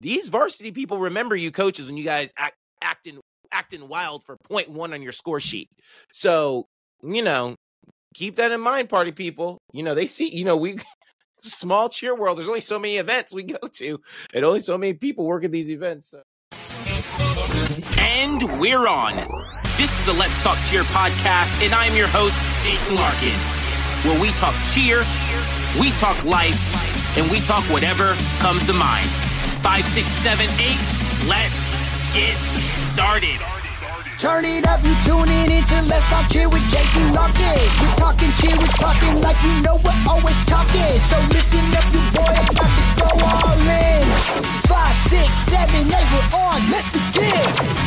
these varsity people remember you coaches when you guys act acting acting wild for point one on your score sheet. So, you know, keep that in mind, party people. You know, they see, you know, we small cheer world. There's only so many events we go to, and only so many people work at these events. So. And we're on. This is the Let's Talk Cheer podcast, and I'm your host, Jason Larkins, where we talk cheer, we talk life, and we talk whatever comes to mind. Five, six, seven, eight. Let's get started. Turn it up, you tuning into Let's Talk Cheer with Jason Larkins. We're talking cheer, we're talking like you know we're always talking. So listen up, you boy, about to go all in. Five, six, seven, eight, we're on. Let's begin.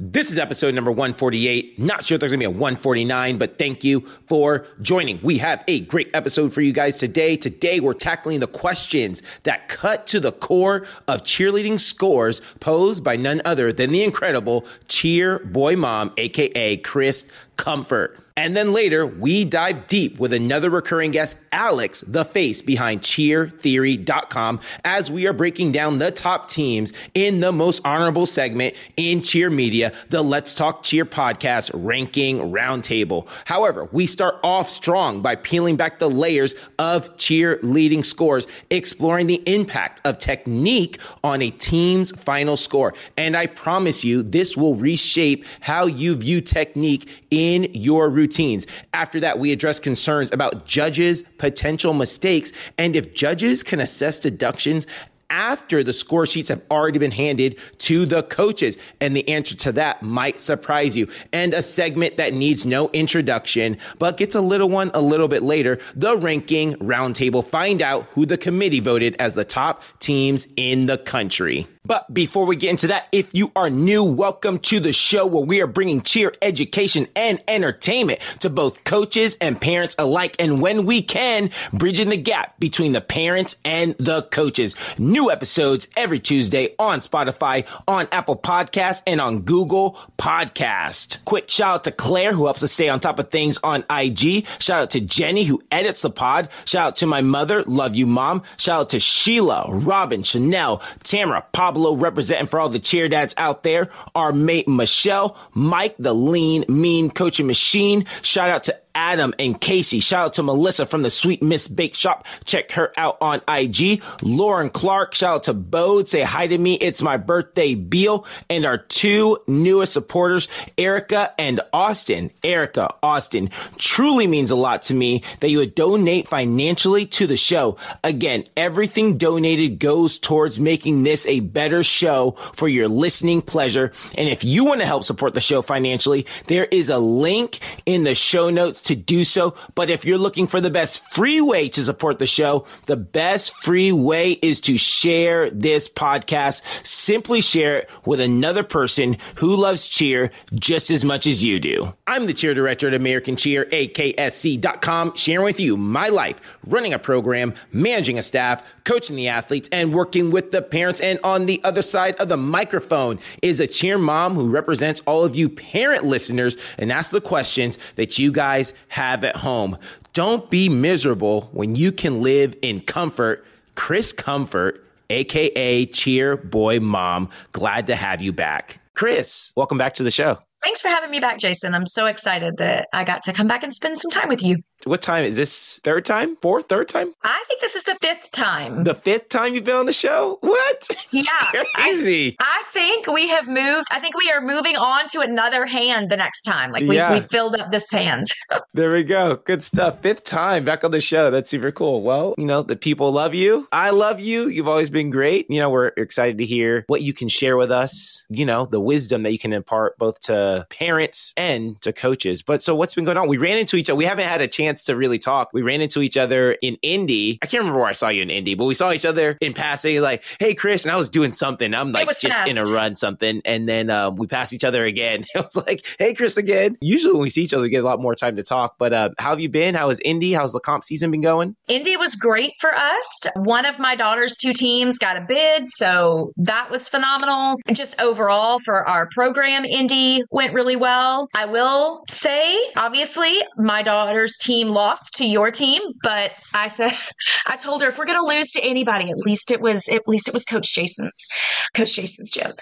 This is episode number 148. Not sure if there's gonna be a 149, but thank you for joining. We have a great episode for you guys today. Today, we're tackling the questions that cut to the core of cheerleading scores posed by none other than the incredible cheer boy mom, aka Chris Comfort. And then later, we dive deep with another recurring guest, Alex, the face behind cheertheory.com, as we are breaking down the top teams in the most honorable segment in cheer media, the Let's Talk Cheer podcast ranking roundtable. However, we start off strong by peeling back the layers of cheerleading scores, exploring the impact of technique on a team's final score. And I promise you, this will reshape how you view technique in your routines. After that, we address concerns about judges' potential mistakes and if judges can assess deductions after the score sheets have already been handed to the coaches? And the answer to that might surprise you. And a segment that needs no introduction, but gets a little one a little bit later the ranking roundtable. Find out who the committee voted as the top teams in the country. But before we get into that, if you are new, welcome to the show where we are bringing cheer education and entertainment to both coaches and parents alike. And when we can, bridging the gap between the parents and the coaches. New episodes every Tuesday on Spotify, on Apple Podcasts, and on Google Podcast. Quick shout out to Claire, who helps us stay on top of things on IG. Shout out to Jenny, who edits the pod. Shout out to my mother. Love you, mom. Shout out to Sheila, Robin, Chanel, Tamara, Pablo, representing for all the cheer dads out there. Our mate Michelle, Mike, the lean, mean coaching machine. Shout out to Adam and Casey. Shout out to Melissa from the Sweet Miss Bake Shop. Check her out on IG. Lauren Clark. Shout out to Bode. Say hi to me. It's my birthday, Beal. And our two newest supporters, Erica and Austin. Erica, Austin. Truly means a lot to me that you would donate financially to the show. Again, everything donated goes towards making this a better show for your listening pleasure. And if you want to help support the show financially, there is a link in the show notes to do so. But if you're looking for the best free way to support the show, the best free way is to share this podcast. Simply share it with another person who loves cheer just as much as you do. I'm the cheer director at American Cheer, AKSC.com, sharing with you my life, running a program, managing a staff, coaching the athletes, and working with the parents. And on the other side of the microphone is a cheer mom who represents all of you parent listeners and asks the questions that you guys have at home. Don't be miserable when you can live in comfort. Chris Comfort, aka Cheer Boy Mom, glad to have you back. Chris, welcome back to the show. Thanks for having me back, Jason. I'm so excited that I got to come back and spend some time with you. What time is this? Third time? Fourth? Third time? I think this is the fifth time. The fifth time you've been on the show? What? Yeah. Crazy. I, I think we have moved. I think we are moving on to another hand the next time. Like we, Yeah. we filled up this hand. There we go. Good stuff. Fifth time back on the show. That's super cool. Well, you know, the people love you. I love you. You've always been great. You know, we're excited to hear what you can share with us, you know, the wisdom that you can impart both to parents and to coaches. But so what's been going on? We ran into each other. We haven't had a chance to really talk. We ran into each other in Indy. I can't remember where I saw you in Indy, but we saw each other in passing, like, hey, Chris. And I was doing something. I'm like just in a run, something. And then um, we passed each other again. It was like, hey, Chris, again. Usually when we see each other, we get a lot more time to talk. But uh, how have you been? How is Indy? How's the comp season been going? Indy was great for us. One of my daughter's two teams got a bid, so that was phenomenal. Just overall for our program, Indy went really well. I will say, obviously, my daughter's team team lost to your team, but I said I told her if we're going to lose to anybody, at least it was at least it was Coach Jason's Coach Jason's gym.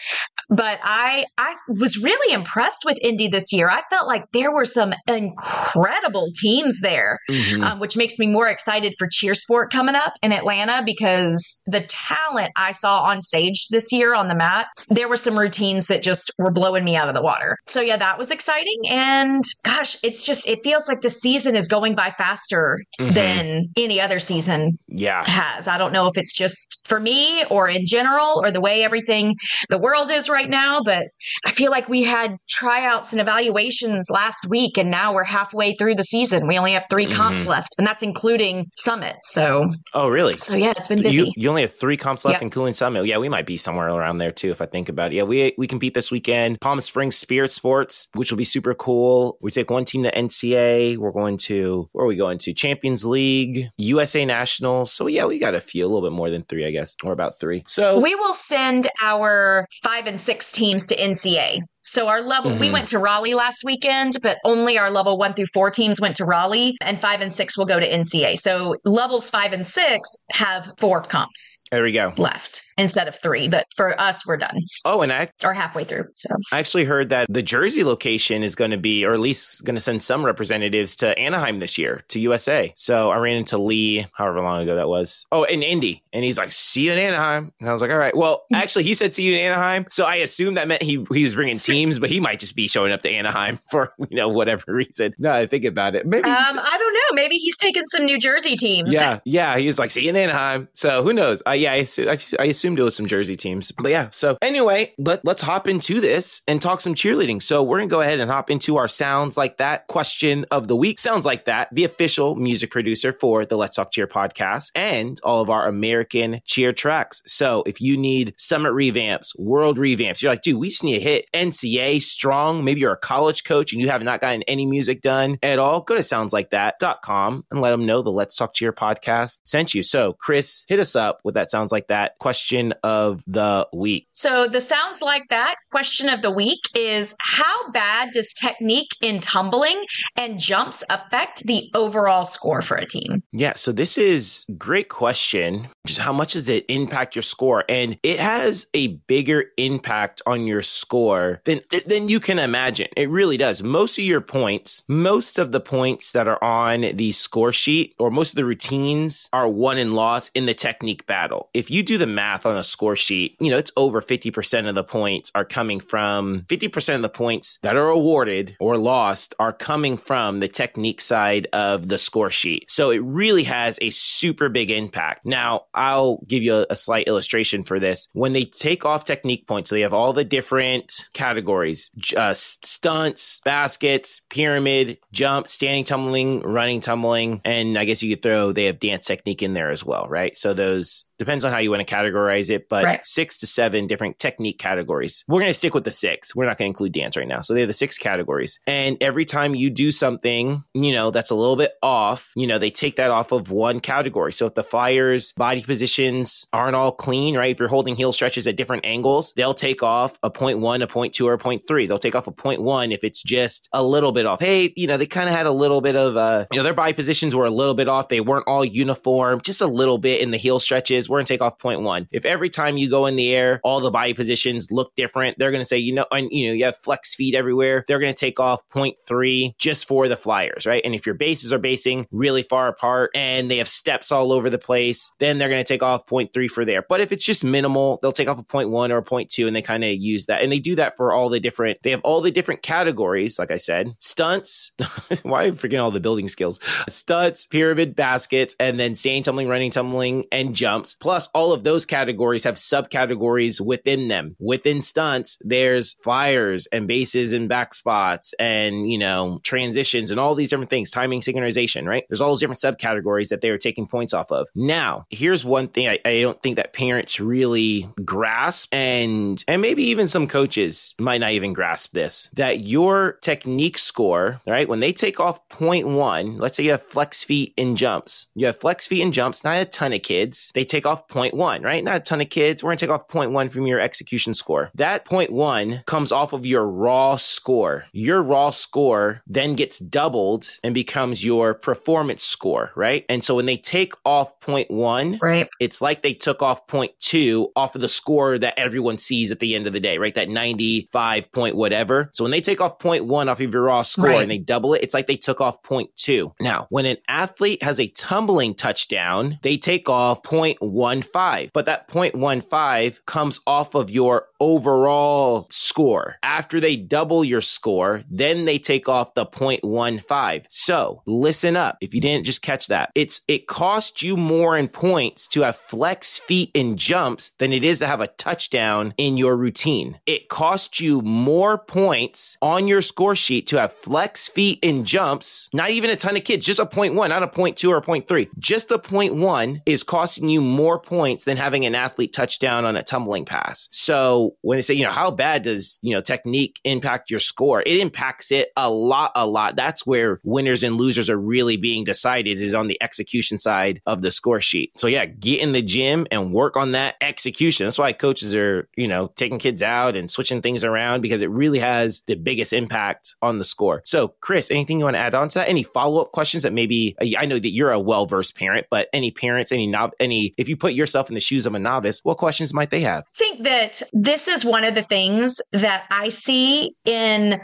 But I I was really impressed with Indy this year. I felt like there were some incredible teams there, mm-hmm. um, which makes me more excited for CheerSport coming up in Atlanta because the talent I saw on stage this year on the mat, there were some routines that just were blowing me out of the water. So yeah, that was exciting. And gosh, it's just it feels like the season is going by faster mm-hmm. than any other season yeah. has. I don't know if it's just for me or in general or the way everything the world is right now, but I feel like we had tryouts and evaluations last week and now we're halfway through the season. We only have 3 mm-hmm. comps left and that's including Summit. So Oh, really? So yeah, it's been busy. You, you only have 3 comps left yep. including Summit. Yeah, we might be somewhere around there too if I think about it. Yeah, we we compete this weekend. Palm Springs Spirit Sports, which will be super cool. We take one team to NCA. We're going to where are we going to? Champions League, USA Nationals. So yeah, we got a few, a little bit more than three, I guess, or about three. So we will send our five and six teams to NCA. So our level, mm-hmm. we went to Raleigh last weekend, but only our level one through four teams went to Raleigh, and five and six will go to NCA. So levels five and six have four comps. There we go. Left instead of three. But for us, we're done. Oh, and I are halfway through. So I actually heard that the Jersey location is going to be, or at least going to send some representatives to Anaheim this year to USA. So I ran into Lee, however long ago that was. Oh, in Indy, and he's like, "See you in Anaheim," and I was like, "All right." Well, actually, he said, "See you in Anaheim," so I assumed that meant he he was bringing teams, but he might just be showing up to Anaheim for you know whatever reason. No, I think about it. Maybe um, I don't know. Maybe he's taking some New Jersey teams. Yeah, yeah. He's like, "See you in Anaheim." So who knows? Uh, yeah, I, I, I assumed it was some Jersey teams. But yeah, so anyway, let, let's hop into this and talk some cheerleading. So we're going to go ahead and hop into our Sounds Like That question of the week. Sounds Like That, the official music producer for the Let's Talk Cheer podcast and all of our American cheer tracks. So if you need summit revamps, world revamps, you're like, dude, we just need to hit NCA strong. Maybe you're a college coach and you have not gotten any music done at all. Go to soundslikeThat.com and let them know the Let's Talk Cheer podcast sent you. So Chris, hit us up with that Sounds Like That question of the week. So the sounds like that question of the week is how bad does technique in tumbling and jumps affect the overall score for a team? Yeah, so this is great question. Just how much does it impact your score? And it has a bigger impact on your score than than you can imagine. It really does. Most of your points, most of the points that are on the score sheet or most of the routines are won and lost in the technique battle. If you do the math on a score sheet, you know, it's over 50% of the points are coming from 50% of the points that are awarded or lost are coming from the technique side of the score sheet. So it really has a super big impact. Now, I'll give you a, a slight illustration for this. When they take off technique points, so they have all the different categories uh, stunts, baskets, pyramid, jump, standing tumbling, running tumbling, and I guess you could throw they have dance technique in there as well, right? So those depends on how you want to categorize it, but right six to seven different technique categories. We're going to stick with the six. We're not going to include dance right now. So they have the six categories. And every time you do something, you know, that's a little bit off, you know, they take that off of one category. So if the flyers body positions aren't all clean, right? If you're holding heel stretches at different angles, they'll take off a point one, a point two, or a point three. They'll take off a point one if it's just a little bit off. Hey, you know, they kind of had a little bit of, uh, you know, their body positions were a little bit off. They weren't all uniform, just a little bit in the heel stretches. We're going to take off point one. If every time you go in the air, all the body positions look different. They're going to say, you know, and you know, you have flex feet everywhere. They're going to take off 0.3 just for the flyers, right? And if your bases are basing really far apart and they have steps all over the place, then they're going to take off 0.3 for there. But if it's just minimal, they'll take off a 0.1 or a 0.2 and they kind of use that. And they do that for all the different, they have all the different categories, like I said, stunts. Why am forgetting all the building skills? Stunts, pyramid, baskets, and then standing, tumbling, running, tumbling, and jumps. Plus, all of those categories have subcategories within them. Within stunts, there's flyers and bases and back spots and, you know, transitions and all these different things, timing synchronization, right? There's all those different subcategories that they are taking points off of. Now, here's one thing I, I don't think that parents really grasp and and maybe even some coaches might not even grasp this that your technique score, right? When they take off point one, let's say you have flex feet and jumps. You have flex feet and jumps, not a ton of kids. They take off point one, right? Not not a ton of kids. We're going to take off 0.1 from your execution score. That 0.1 comes off of your raw score. Your raw score then gets doubled and becomes your performance score, right? And so when they take off 0.1, Right. it's like they took off 0.2 off of the score that everyone sees at the end of the day, right? That 95 point whatever. So when they take off 0.1 off of your raw score Right. and they double it, it's like they took off 0.2. Now, when an athlete has a tumbling touchdown, they take off 0.15, but that 0.15 comes off of your overall score. After they double your score, then they take off the 0.15. So listen up. If you didn't just catch that, it's it costs you more in points to have flex feet in jumps than it is to have a touchdown in your routine. It costs you more points on your score sheet to have flex feet in jumps, not even a ton of kids, just a point one, not a point two or a point three. Just a point one is costing you more points than having an athlete touchdown on a tumbling pass. So when they say, you know, how bad does, you know, technique impact your score? It impacts it a lot, a lot. That's where winners and losers are really being decided is on the execution side of the score sheet. So yeah, get in the gym and work on that execution. That's why coaches are, you know, taking kids out and switching things around because it really has the biggest impact on the score. So Chris, anything you want to add on to that? Any follow up questions that maybe I know that you're a well versed parent, but any parents, any nov- any if you put yourself in the shoes of a novice, what questions might they have? think that this is one of the things that I see in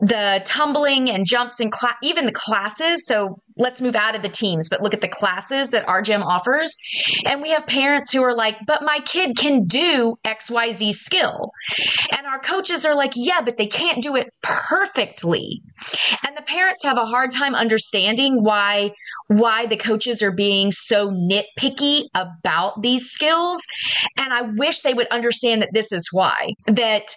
the tumbling and jumps and even the classes. So let's move out of the teams, but look at the classes that our gym offers. And we have parents who are like, but my kid can do XYZ skill. And our coaches are like, yeah, but they can't do it perfectly. And the parents have a hard time understanding why why the coaches are being so nitpicky about these skills. And I wish they would understand that this is why. That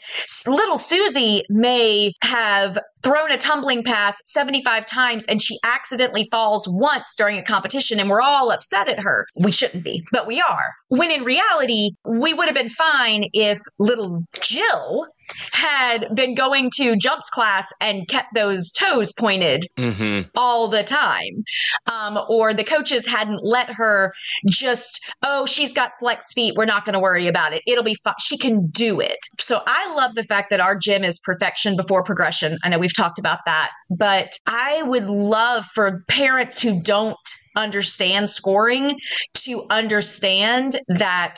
little Susie may have thrown a tumbling pass 75 times and she accidentally falls once during a competition and we're all upset at her. We shouldn't be, but we are. When in reality, we would have been fine if little Jill had been going to jumps class and kept those toes pointed Mm-hmm. all the time. Um, or the coaches hadn't let her just, oh, she's got flex feet. We're not going to worry about it. It'll be fine. She can do it. So I love the fact that our gym is perfection before progression. I know we've talked about that, but I would love for parents who don't understand scoring to understand that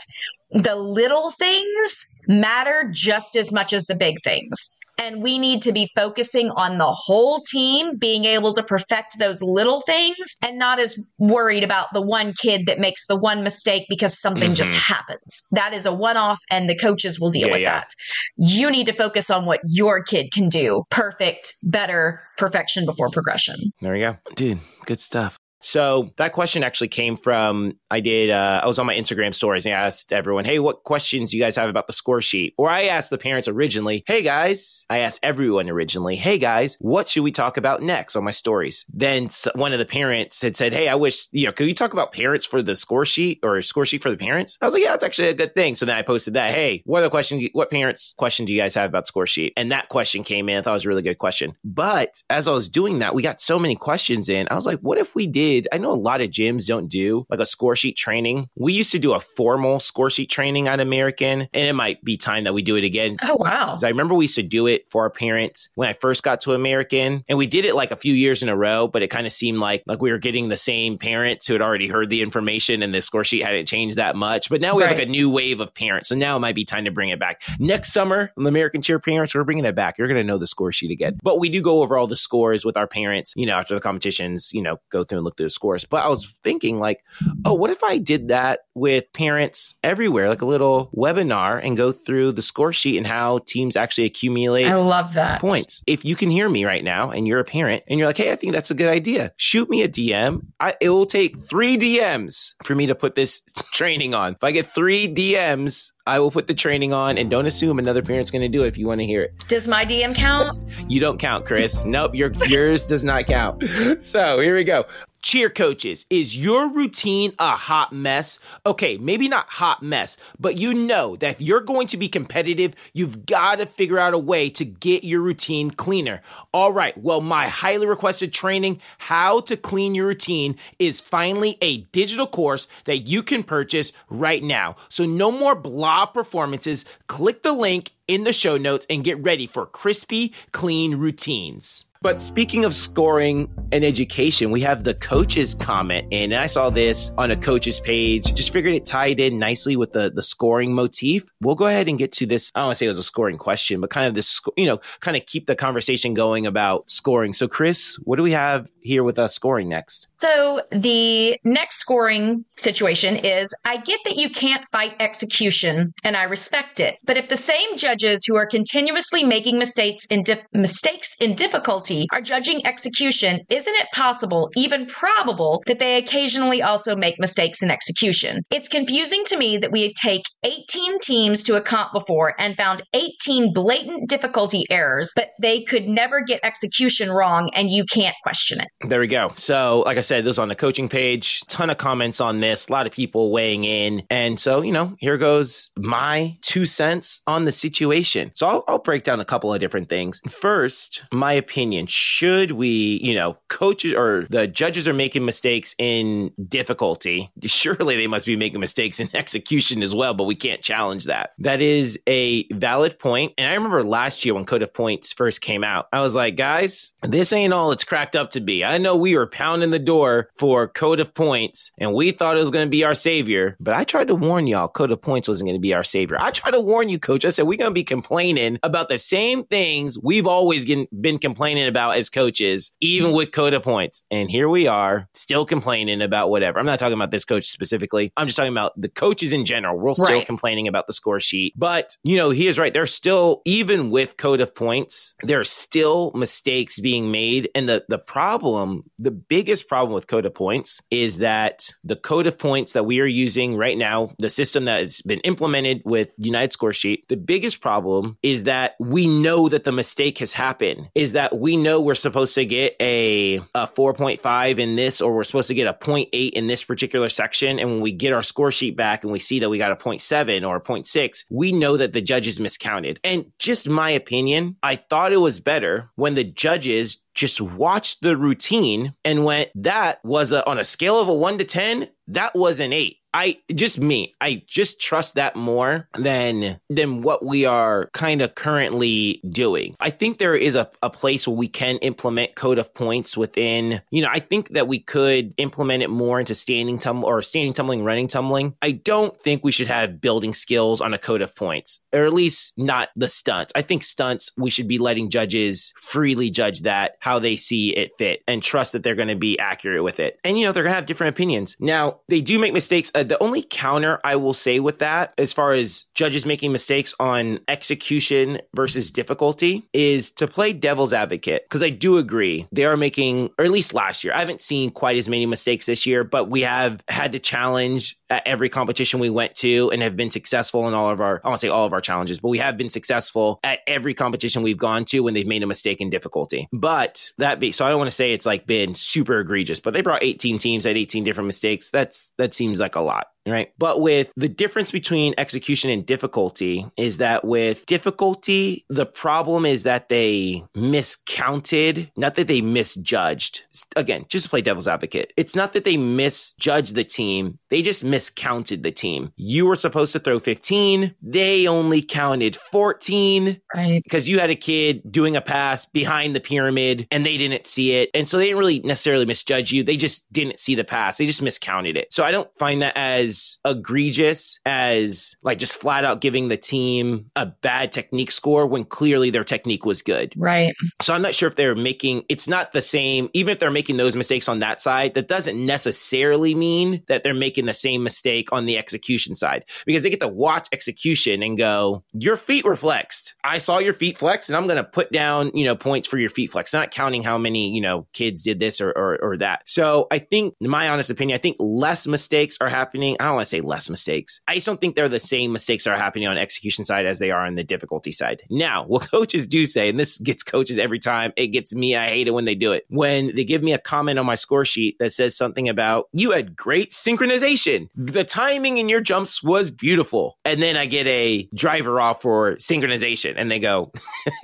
the little things matter just as much as the big things. And we need to be focusing on the whole team being able to perfect those little things and not as worried about the one kid that makes the one mistake because something just Mhm. happens. That is a one off and the coaches will deal Yeah, with yeah. that. You need to focus on what your kid can do. Perfect, better, perfection before progression. There we go. Dude, good stuff. So that question actually came from I did uh, I was on my Instagram stories and I asked everyone, "Hey, what questions you guys have about the score sheet?" Or I asked the parents originally, "Hey guys," I asked everyone originally, "Hey guys, what should we talk about next on my stories?" Then one of the parents had said, "Hey, I wish you know, could you talk about parents for the score sheet or score sheet for the parents?" I was like, "Yeah, that's actually a good thing." So then I posted that, "Hey, what other question? What parents question do you guys have about score sheet?" And that question came in. I thought it was a really good question. But as I was doing that, we got so many questions in. I was like, "What if we did?" I know a lot of gyms don't do like a score sheet training. We used to do a formal score sheet training at American, and it might be time that we do it again. Oh, wow. I remember we used to do it for our parents when I first got to American, and we did it like a few years in a row. But it kind of seemed like like we were getting the same parents who had already heard the information, and the score sheet hadn't changed that much. But now we have like a new wave of parents, so now it might be time to bring it back next summer. The American Cheer parents, we're bringing it back. You're going to know the score sheet again. But we do go over all the scores with our parents. You know, after the competitions, you know, go through and look through the scores. But I was thinking like, oh, what if I did that with parents everywhere, like a little webinar, and go through the score sheet and how teams actually accumulate I love that. points. If you can hear me right now and you're a parent and you're like, hey, I think that's a good idea, shoot me a DM. I, it will take three DMs for me to put this training on. If I get three DMs, I will put the training on and don't assume another parent's going to do it if you want to hear it. Does my DM count? You don't count, Chris. nope, your yours does not count. So here we go. Cheer coaches, is your routine a hot mess? Okay, maybe not hot mess, but you know that if you're going to be competitive, you've got to figure out a way to get your routine cleaner. All right, well, my highly requested training, How to Clean Your Routine, is finally a digital course that you can purchase right now. So no more blah performances. Click the link in the show notes and get ready for crispy, clean routines. But speaking of scoring and education, we have the coaches comment. And I saw this on a coach's page. Just figured it tied in nicely with the, the scoring motif. We'll go ahead and get to this. I don't want to say it was a scoring question, but kind of this, you know, kind of keep the conversation going about scoring. So, Chris, what do we have here with us scoring next? So, the next scoring situation is I get that you can't fight execution and I respect it. But if the same judges who are continuously making mistakes in, di- mistakes in difficulty are judging execution, isn't it possible, even probable, that they occasionally also make mistakes in execution? It's confusing to me that we take 18 teams to a comp before and found 18 blatant difficulty errors, but they could never get execution wrong and you can't question it. There we go. So, like I said, this is on the coaching page, ton of comments on this, a lot of people weighing in. And so, you know, here goes my two cents on the situation. So, I'll, I'll break down a couple of different things. First, my opinion opinion, should we, you know, coaches or the judges are making mistakes in difficulty? Surely they must be making mistakes in execution as well, but we can't challenge that. That is a valid point. And I remember last year when Code of Points first came out, I was like, guys, this ain't all it's cracked up to be. I know we were pounding the door for Code of Points and we thought it was going to be our savior, but I tried to warn y'all Code of Points wasn't going to be our savior. I tried to warn you, coach. I said, we're going to be complaining about the same things we've always been complaining about as coaches, even with Code of Points. And here we are still complaining about whatever. I'm not talking about this coach specifically. I'm just talking about the coaches in general. We're still right. complaining about the score sheet. But, you know, he is right. There's still, even with Code of Points, there are still mistakes being made. And the, the problem, the biggest problem with Code of Points is that the Code of Points that we are using right now, the system that's been implemented with United Score Sheet, the biggest problem is that we know that the mistake has happened, is that we know we're supposed to get a, a 4.5 in this, or we're supposed to get a 0.8 in this particular section. And when we get our score sheet back and we see that we got a 0.7 or a 0.6, we know that the judges miscounted. And just my opinion, I thought it was better when the judges just watched the routine and went, that was a, on a scale of a one to 10, that was an eight. I just me, I just trust that more than than what we are kind of currently doing. I think there is a, a place where we can implement code of points within, you know, I think that we could implement it more into standing tumble or standing tumbling, running tumbling. I don't think we should have building skills on a code of points, or at least not the stunts. I think stunts we should be letting judges freely judge that how they see it fit and trust that they're going to be accurate with it. And you know, they're going to have different opinions. Now, they do make mistakes. Uh, the only counter I will say with that, as far as judges making mistakes on execution versus difficulty, is to play devil's advocate. Because I do agree they are making, or at least last year, I haven't seen quite as many mistakes this year, but we have had to challenge at every competition we went to and have been successful in all of our, I won't say all of our challenges, but we have been successful at every competition we've gone to when they've made a mistake in difficulty. But that be, so I don't want to say it's like been super egregious, but they brought 18 teams at 18 different mistakes. That's, that seems like a lot right? But with the difference between execution and difficulty is that with difficulty, the problem is that they miscounted, not that they misjudged. Again, just play devil's advocate. It's not that they misjudged the team, they just miscounted the team. You were supposed to throw 15, they only counted 14. Right. Because you had a kid doing a pass behind the pyramid and they didn't see it. And so they didn't really necessarily misjudge you. They just didn't see the pass. They just miscounted it. So I don't find that as as egregious as like just flat out giving the team a bad technique score when clearly their technique was good. Right. So I'm not sure if they're making it's not the same even if they're making those mistakes on that side that doesn't necessarily mean that they're making the same mistake on the execution side because they get to watch execution and go your feet were flexed. I saw your feet flex and I'm going to put down, you know, points for your feet flex. Not counting how many, you know, kids did this or, or or that. So I think in my honest opinion I think less mistakes are happening don't want to say less mistakes. I just don't think they're the same mistakes that are happening on execution side as they are on the difficulty side. Now, what coaches do say, and this gets coaches every time, it gets me. I hate it when they do it. When they give me a comment on my score sheet that says something about you had great synchronization, the timing in your jumps was beautiful, and then I get a driver off for synchronization, and they go,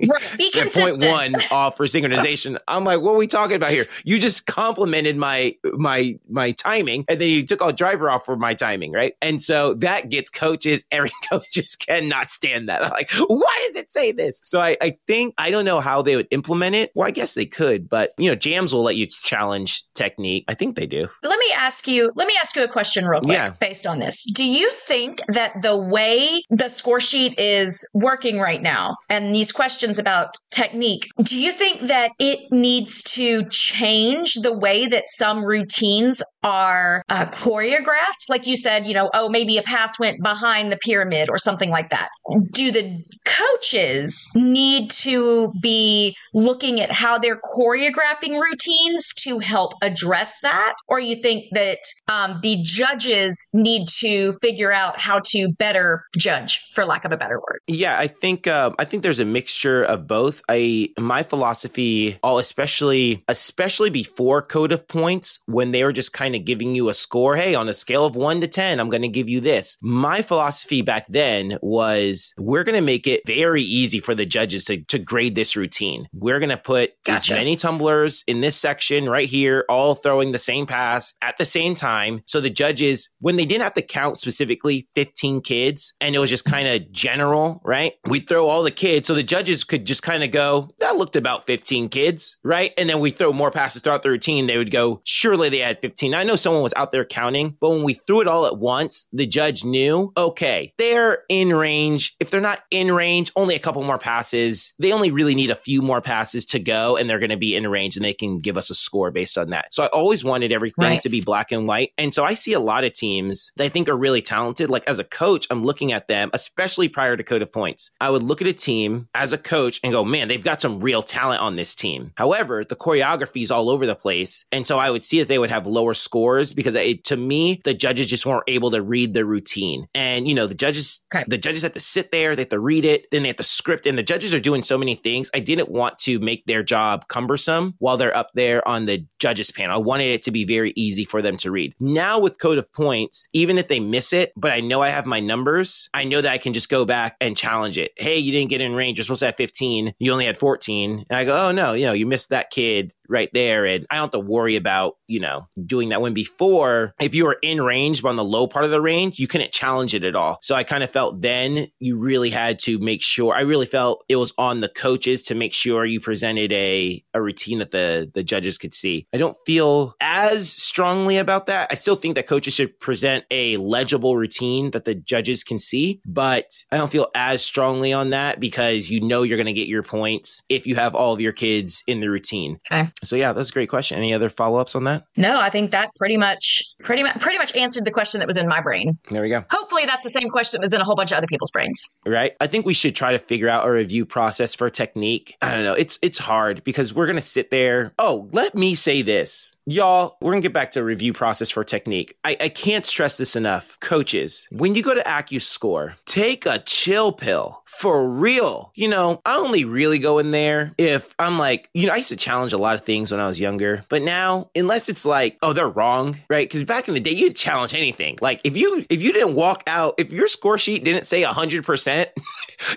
"Be consistent." Point one off for synchronization. I'm like, what are we talking about here? You just complimented my my my timing, and then you took all driver off for my timing, right? And so that gets coaches. Every coaches cannot stand that. like, why does it say this? So I, I think I don't know how they would implement it. Well, I guess they could, but you know, jams will let you challenge technique. I think they do. Let me ask you. Let me ask you a question real quick yeah. based on this. Do you think that the way the score sheet is working right now, and these questions about technique, do you think that it needs to change the way that some routines are uh, choreographed? Like you said, you know, oh, maybe a pass went behind the pyramid or something like that. Do the coaches need to be looking at how they're choreographing routines to help address that? Or you think that um, the judges need to figure out how to better judge, for lack of a better word? Yeah, I think uh, I think there's a mixture of both. I my philosophy, all especially especially before code of points, when they were just kind of giving you a score. Hey, on a scale of one to ten, I'm going to give you this. My philosophy back then was we're going to make it very easy for the judges to, to grade this routine. We're going to put gotcha. as many tumblers in this section right here, all throwing the same pass at the same time. So the judges, when they didn't have to count specifically 15 kids and it was just kind of general, right? We throw all the kids. So the judges could just kind of go, that looked about 15 kids, right? And then we throw more passes throughout the routine. They would go, surely they had 15. I know someone was out there counting, but when we threw it all at once, the judge knew, okay, they're in range. If they're not in range, only a couple more passes. They only really need a few more passes to go and they're going to be in range and they can give us a score based on that. So I always wanted everything right. to be black and white. And so I see a lot of teams that I think are really talented. Like as a coach, I'm looking at them, especially prior to code of points. I would look at a team as a coach and go, man, they've got some real talent on this team. However, the choreography is all over the place. And so I would see that they would have lower scores because it, to me, the judges just weren't able to read the routine. And, you know, the judges, okay. the judges have to sit there, they have to read it, then they have to script. And the judges are doing so many things. I didn't want to make their job cumbersome while they're up there on the judges panel. I wanted it to be very easy for them to read. Now with code of points, even if they miss it, but I know I have my numbers, I know that I can just go back and challenge it. Hey, you didn't get in range. You're supposed to have 15. You only had 14. And I go, oh no, you know, you missed that kid right there. And I don't have to worry about, you know, doing that when before, if you were in range, but on the low part of the range, you couldn't challenge it at all. So I kind of felt then you really had to make sure, I really felt it was on the coaches to make sure you presented a, a routine that the, the judges could see. I don't feel as strongly about that. I still think that coaches should present a legible routine that the judges can see, but I don't feel as strongly on that because you know you're going to get your points if you have all of your kids in the routine. Okay. So yeah, that's a great question. Any other follow ups on that? No, I think that pretty much, pretty much, pretty much answered the question that was in my brain. There we go. Hopefully, that's the same question that was in a whole bunch of other people's brains. Right. I think we should try to figure out a review process for technique. I don't know. It's it's hard because we're gonna sit there. Oh, let me say this. Y'all, we're gonna get back to review process for technique. I, I can't stress this enough. Coaches, when you go to AccuScore, take a chill pill for real. You know, I only really go in there if I'm like, you know, I used to challenge a lot of things when I was younger, but now, unless it's like, oh, they're wrong, right? Because back in the day, you'd challenge anything. Like if you if you didn't walk out, if your score sheet didn't say hundred percent,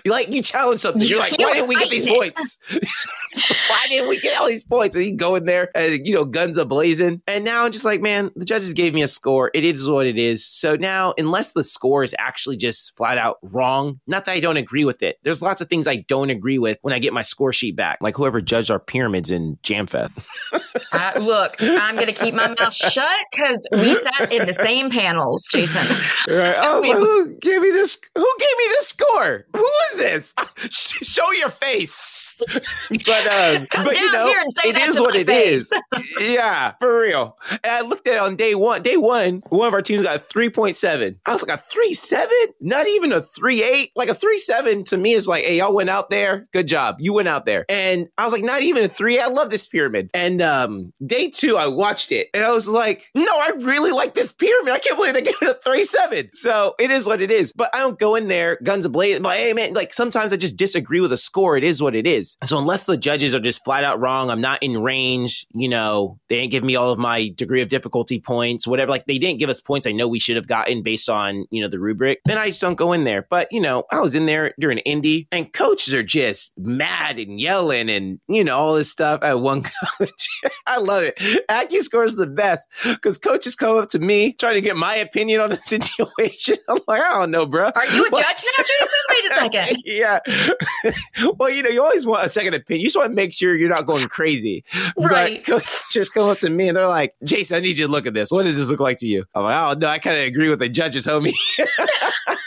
you like you challenge something. You're like, why didn't we get these points? why didn't we get all these points? And you go in there and you know, guns a blazing. And now I'm just like, man, the judges gave me a score. It is what it is. So now, unless the score is actually just flat out wrong, not that I don't agree with it. There's lots of things I don't agree with when I get my score sheet back, like whoever judged our pyramids in JAMfest. uh, look, I'm going to keep my mouth shut because we sat in the same panels, Jason. Right. Oh, like, who gave me this? Who gave me this score? Who is this? Show your face. but um, Come but you know, here and say it is what it face. is. yeah, for real. And I looked at it on day one. Day one, one of our teams got a three point seven. I was like a three seven, not even a three eight. Like a three seven to me is like, hey, y'all went out there. Good job, you went out there. And I was like, not even a three. I love this pyramid. And um, day two, I watched it, and I was like, no, I really like this pyramid. I can't believe they gave it a three seven. So it is what it is. But I don't go in there guns ablazing. But hey, man, like sometimes I just disagree with a score. It is what it is. So unless the judges are just flat out wrong, I'm not in range. You know, they didn't give me all of my degree of difficulty points, whatever. Like they didn't give us points I know we should have gotten based on you know the rubric. Then I just don't go in there. But you know, I was in there during Indy, and coaches are just mad and yelling and you know all this stuff at one college. I love it. AccuScore is the best because coaches come up to me trying to get my opinion on the situation. I'm like, I don't know, bro. Are you a judge now, Jason? Wait a second. yeah. well, you know, you always want a second opinion. You just want to make sure you're not going crazy. Right. But just come up to me and they're like, Jason, I need you to look at this. What does this look like to you? I'm like, oh, no, I kind of agree with the judges, homie.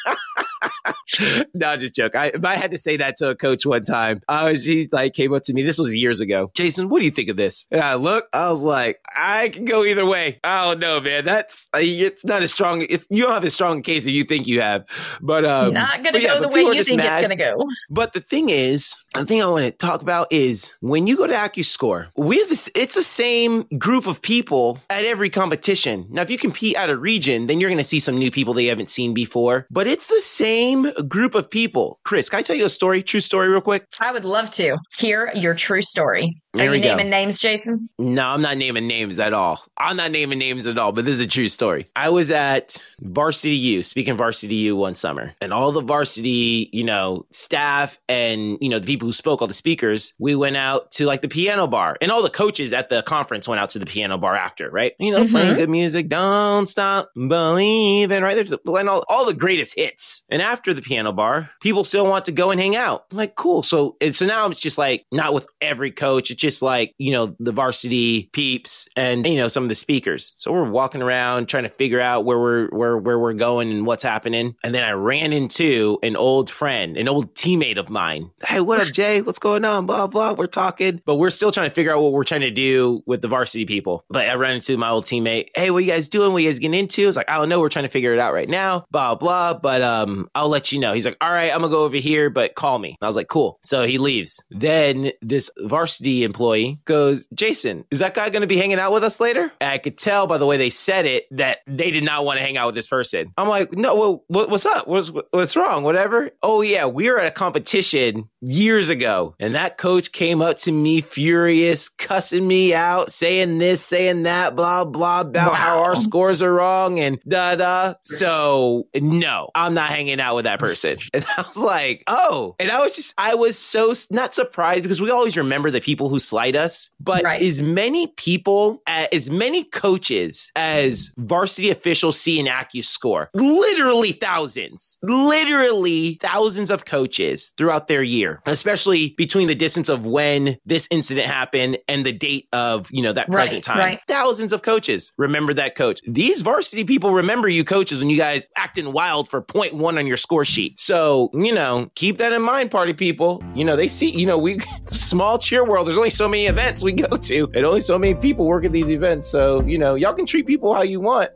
no, just joke. I, if I had to say that to a coach one time, I was, he like came up to me. This was years ago. Jason, what do you think of this? And I look, I was like, I can go either way. I don't know, man. That's, it's not as strong. It's, you don't have as strong a case as you think you have. But, um, Not going to but yeah, go the way you think it's going to go. But the thing is, the thing I want to talk about is when you go to AccuScore, we have this, it's the same group of people at every competition. Now, if you compete at a region, then you're going to see some new people that you haven't seen before, but it's the same group of people. Chris, can I tell you a story, true story, real quick? I would love to hear your true story. There Are you go. naming names, Jason? No, I'm not naming names at all. I'm not naming names at all, but this is a true story. I was at Varsity U, speaking Varsity U one summer, and all the varsity, you know, staff and, you know, the people who spoke, all the speakers, we went out to like the piano bar, and all the coaches at the conference went out to the piano bar after, right? You know, playing Mhm. good music, don't stop believing, right? There's playing all, all the greatest hits. And after the piano bar, people still want to go and hang out. I'm like, cool. So, and so now it's just like, not with every coach, it's just like, you know, the varsity peeps and, you know, some of the speakers. So we're walking around trying to figure out where we're, where, where we're going and what's happening. And then I ran into an old friend, an old teammate of mine. Hey, what up, Jay? What's going on? Blah, blah. We're talking, but we're still trying to figure out what we're trying to do with the varsity people. But I ran into my old teammate. Hey, what you guys doing? What you guys getting into? It's like, I don't know. We're trying to figure it out right now. Blah, blah. But um, I'll let you know. He's like, all right, I'm gonna go over here, but call me. I was like, cool. So he leaves. Then this varsity employee goes, Jason, is that guy gonna be hanging out with us later? And I could tell by the way they said it that they did not want to hang out with this person. I'm like, no, well, what, what's up? What's what's wrong? Whatever. Oh yeah, we were at a competition years ago, and that coach came up to me furious, cussing me out, saying this, saying that, blah blah about how our scores are wrong and da da. So no, I'm not hanging out with that person. And I was like, oh, and I was just, I was so not surprised because we always remember the people who slight us, but Right. as many people, uh, as many coaches as varsity officials see in AccuScore, literally thousands, literally thousands of coaches throughout their year, especially between the distance of when this incident happened and the date of, you know, that Right, present time. right. Thousands of coaches remember that coach. These varsity people remember you coaches when you guys acting wild for point one on your score sheet. So, you know, keep that in mind, party people. You know, they see, you know, we small cheer world, there's only so many events we go to, and only so many people work at these events. So, you know, y'all can treat people how you want.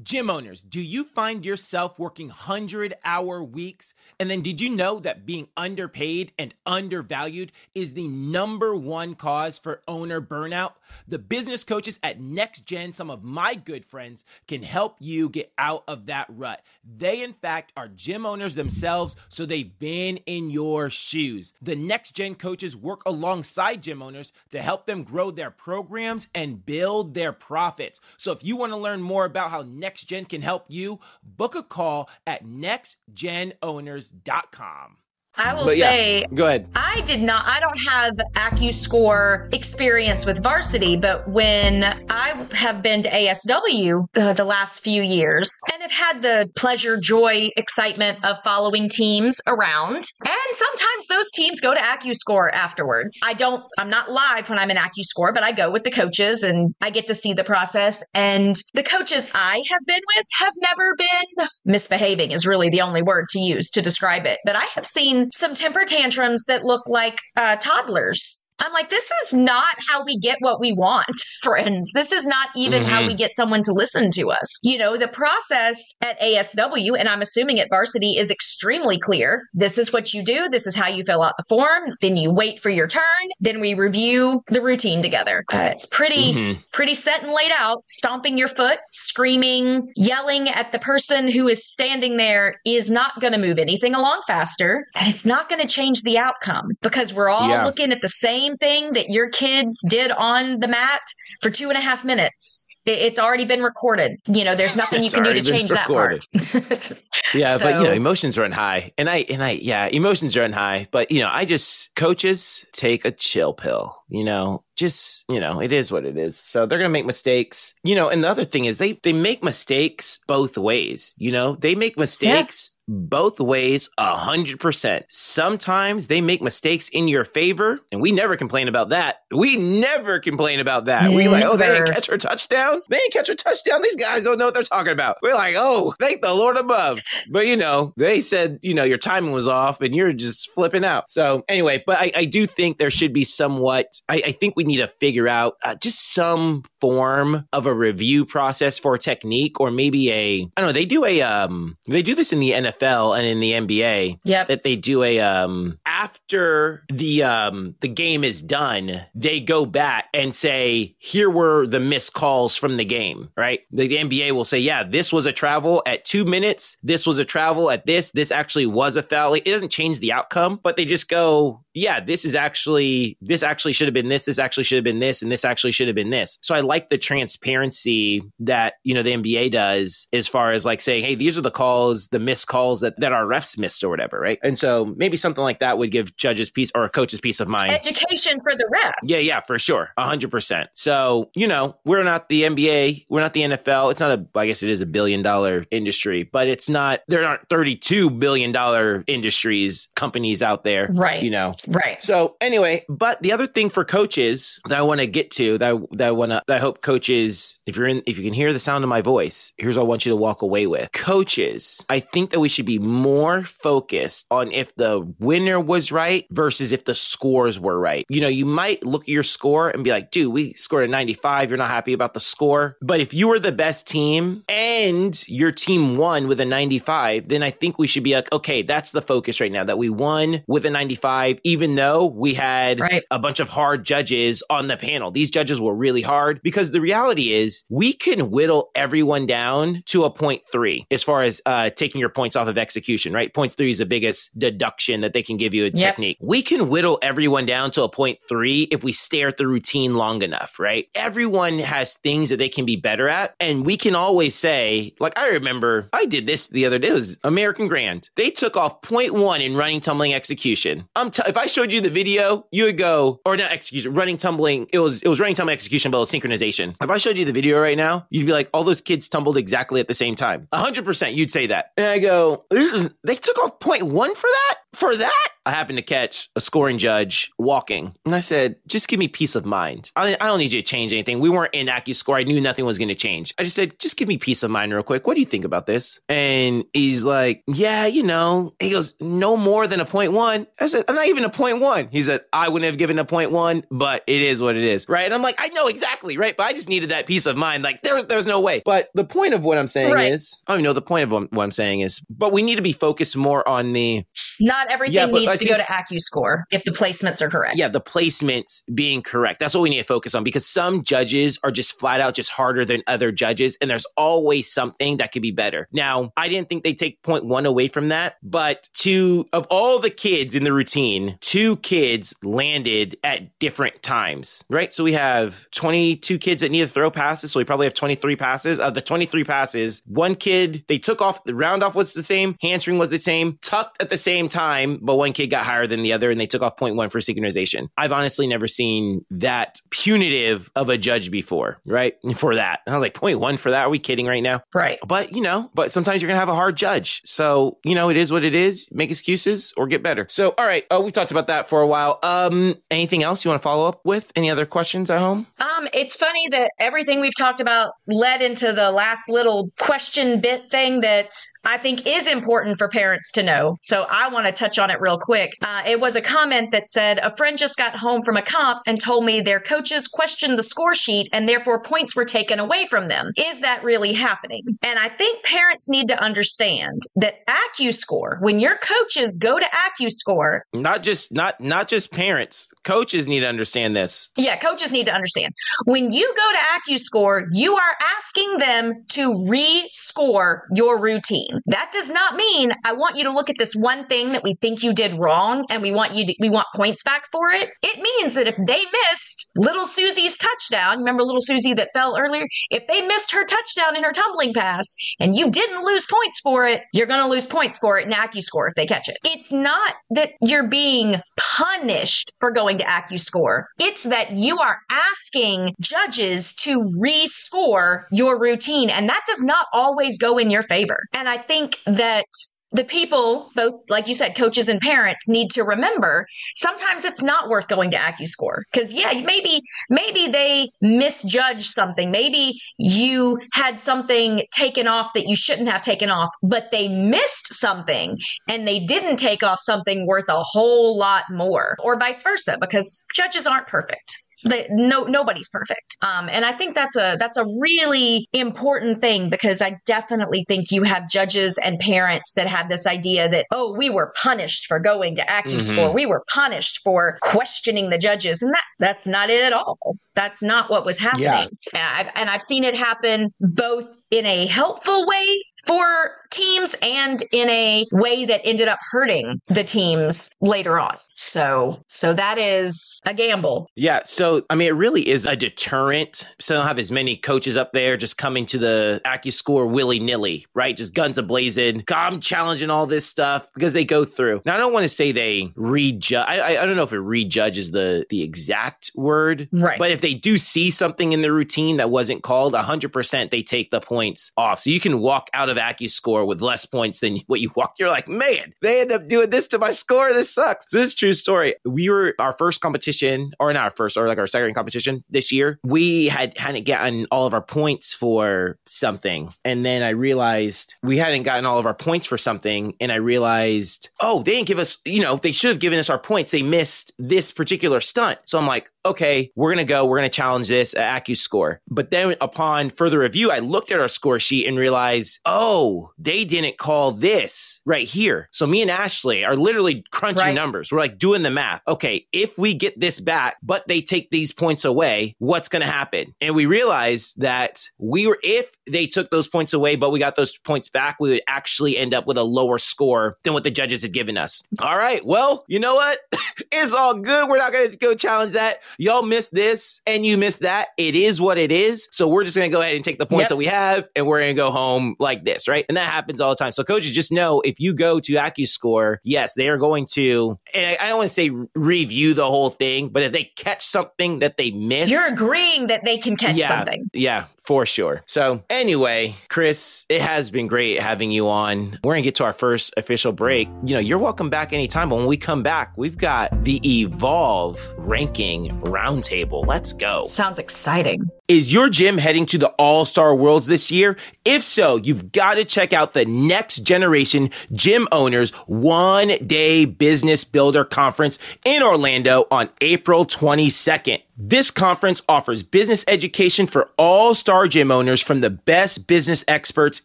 Gym owners, do you find yourself working 100 hour weeks? And then did you know that being underpaid and undervalued is the number one cause for owner burnout? The business coaches at NextGen, some of my good friends, can help you get out of that rut. They, in fact, are gym owners themselves, so they've been in your shoes. The NextGen coaches work alongside gym owners to help them grow their programs and build their profits. So if you want to learn more about how NextGen can help you, book a call at nextgenowners.com. I will But yeah, say Go ahead. I did not, I don't have AccuScore experience with varsity, but when I have been to ASW uh, the last few years and have had the pleasure, joy, excitement of following teams around, and sometimes those teams go to AccuScore afterwards. I don't, I'm not live when I'm in AccuScore, but I go with the coaches and I get to see the process. And the coaches I have been with have never been misbehaving, is really the only word to use to describe it. But I have seen some temper tantrums that look like uh, toddlers. I'm like, this is not how we get what we want, friends. This is not even mm-hmm. how we get someone to listen to us. You know, the process at ASW, and I'm assuming at varsity, is extremely clear. This is what you do. This is how you fill out the form. Then you wait for your turn. Then we review the routine together. Uh, it's pretty, mm-hmm. pretty set and laid out. Stomping your foot, screaming, yelling at the person who is standing there is not going to move anything along faster. And it's not going to change the outcome because we're all yeah. looking at the same same thing that your kids did on the mat for two and a half minutes it's already been recorded. You know, there's nothing you can do to change recorded. that part. yeah, so, but you know, emotions run high, and I and I yeah, emotions run high. But you know, I just coaches take a chill pill. You know, just you know, it is what it is. So they're gonna make mistakes. You know, and the other thing is they they make mistakes both ways. You know, they make mistakes. Yeah both ways a hundred percent. Sometimes they make mistakes in your favor, and we never complain about that. We never complain about that. Never. We like, oh, they didn't catch her touchdown. They didn't catch her touchdown. These guys don't know what they're talking about. We're like, oh, thank the Lord above. But you know, they said, you know, your timing was off and you're just flipping out. So anyway, but I, I do think there should be somewhat. I, I think we need to figure out uh, just some form of a review process for technique, or maybe a. I don't know. They do a um. They do this in the NFL NFL and in the NBA. Yeah. That they do a um after the um the game is done, they go back and say, here were the missed calls from the game, right? The, the NBA will say, yeah, this was a travel at two minutes, this was a travel at this, this actually was a foul. Like, it doesn't change the outcome, but they just go, yeah, this is actually this actually should have been this, this actually should have been this, and this actually should have been this. So I like the transparency that you know the NBA does as far as like saying, hey, these are the calls, the missed calls that that our refs missed or whatever, right? And so maybe something like that would give judges peace or coaches peace of mind. Education for the refs. Yeah, yeah, for sure, hundred percent. So you know, we're not the NBA, we're not the NFL. It's not a, I guess it is a billion dollar industry, but it's not. There aren't thirty two billion dollar industries companies out there, right? You know, Right. So anyway, but the other thing for coaches that I want to get to that I, that I want to that I hope coaches if you're in if you can hear the sound of my voice, here's what I want you to walk away with. Coaches, I think that we should be more focused on if the winner was right versus if the scores were right. You know, you might look at your score and be like, "Dude, we scored a 95. You're not happy about the score." But if you were the best team and your team won with a 95, then I think we should be like, "Okay, that's the focus right now that we won with a 95 even even though we had right. a bunch of hard judges on the panel. These judges were really hard because the reality is we can whittle everyone down to a point three as far as uh, taking your points off of execution, right? Point three is the biggest deduction that they can give you a yep. technique. We can whittle everyone down to a point three if we stare at the routine long enough, right? Everyone has things that they can be better at. And we can always say, like, I remember I did this the other day. It was American Grand. They took off point one in running, tumbling, execution. I'm t- if I showed you the video, you would go, or not execution, running, tumbling. It was it was running, tumbling, execution, but it was synchronization. If I showed you the video right now, you'd be like, all those kids tumbled exactly at the same time. hundred percent, you'd say that. And I go, they took off point one for that? For that? I happened to catch a scoring judge walking. And I said, just give me peace of mind. I, I don't need you to change anything. We weren't in AccuScore. I knew nothing was going to change. I just said, just give me peace of mind real quick. What do you think about this? And he's like, yeah, you know, he goes, no more than a point one. I said, I'm not even a point one. He said, I wouldn't have given a point one, but it is what it is. Right. And I'm like, I know exactly. Right. But I just needed that peace of mind. Like there, there's no way. But the point of what I'm saying right. is, I don't know. The point of what, what I'm saying is, but we need to be focused more on the. Not everything yeah, needs to go to AccuScore if the placements are correct. Yeah, the placements being correct. That's what we need to focus on because some judges are just flat out just harder than other judges, and there's always something that could be better. Now, I didn't think they take point one away from that, but two of all the kids in the routine, two kids landed at different times, right? So we have 22 kids that need to throw passes, so we probably have 23 passes. Of the 23 passes, one kid they took off the round off was the same, hamstring was the same, tucked at the same time, but one kid got higher than the other and they took off point one for synchronization. I've honestly never seen that punitive of a judge before, right? For that. I was like, point one for that? Are we kidding right now? Right. But, you know, but sometimes you're going to have a hard judge. So, you know, it is what it is. Make excuses or get better. So, all right. Oh, we talked about that for a while. Um, anything else you want to follow up with? Any other questions at home? Um, it's funny that everything we've talked about led into the last little question bit thing that I think is important for parents to know. So I want to touch on it real quick. Uh, it was a comment that said a friend just got home from a comp and told me their coaches questioned the score sheet and therefore points were taken away from them. Is that really happening? And I think parents need to understand that AccuScore, when your coaches go to AccuScore, not just not not just parents, coaches need to understand this. Yeah, coaches need to understand. When you go to AccuScore, you are asking them to rescore your routine. That does not mean I want you to look at this one thing that we think you did wrong and we want you to, we want points back for it. It means that if they missed little Susie's touchdown, remember little Susie that fell earlier? If they missed her touchdown in her tumbling pass and you didn't lose points for it, you're going to lose points for it in AccuScore if they catch it. It's not that you're being punished for going to AccuScore. It's that you are asking judges to rescore your routine and that does not always go in your favor. And I think that the people, both like you said, coaches and parents, need to remember sometimes it's not worth going to AccuScore because yeah, maybe maybe they misjudged something, maybe you had something taken off that you shouldn't have taken off, but they missed something and they didn't take off something worth a whole lot more, or vice versa, because judges aren't perfect no nobody's perfect. Um, and i think that's a that's a really important thing because i definitely think you have judges and parents that have this idea that oh we were punished for going to accuscore mm-hmm. we were punished for questioning the judges. And that that's not it at all. That's not what was happening. Yeah. and, I've, and I've seen it happen both in a helpful way for teams and in a way that ended up hurting the teams later on. So, so that is a gamble. Yeah. So, I mean, it really is a deterrent. So, they don't have as many coaches up there just coming to the AccuScore willy nilly, right? Just guns a blazing. I'm challenging all this stuff because they go through. Now, I don't want to say they rejudge. I, I, I don't know if it rejudges the the exact word, right? But if they do see something in the routine that wasn't called, 100% they take the points off. So you can walk out of AccuScore with less points than what you walk. You're like, man, they end up doing this to my score. This sucks. So this is true story. We were our first competition, or not our first, or like our second competition this year. We had hadn't gotten all of our points for something, and then I realized we hadn't gotten all of our points for something, and I realized, oh, they didn't give us. You know, they should have given us our points. They missed this particular stunt. So I'm like, okay, we're gonna go. We're gonna challenge this at AccuScore. But then upon further review, I looked at our score sheet and realized, oh, they didn't call this right here. So me and Ashley are literally crunching right. numbers. We're like doing the math. Okay, if we get this back, but they take these points away, what's going to happen? And we realized that we were, if they took those points away, but we got those points back, we would actually end up with a lower score than what the judges had given us. All right. Well, you know what? it's all good. We're not going to go challenge that. Y'all missed this and you missed that. It is what it is. So we're just going to go ahead and take the points yep. that we have and we're going to go home like this, right? And that happens all the time. So coaches just know if you go to AccuScore, yes, they are going to, and I don't want to say review the whole thing, but if they catch something that they missed, you're agreeing that they can catch yeah, something. Yeah, for sure. So anyway, Chris, it has been great having you on. We're gonna get to our first official break. You know, you're welcome back anytime, but when we come back, we've got the Evolve ranking roundtable. Let's go. Sounds exciting. Is your gym heading to the All Star Worlds this year? If so, you've got to check out the Next Generation Gym Owners One Day Business Builder Conference in Orlando on April 22nd. This conference offers business education for all star gym owners from the best business experts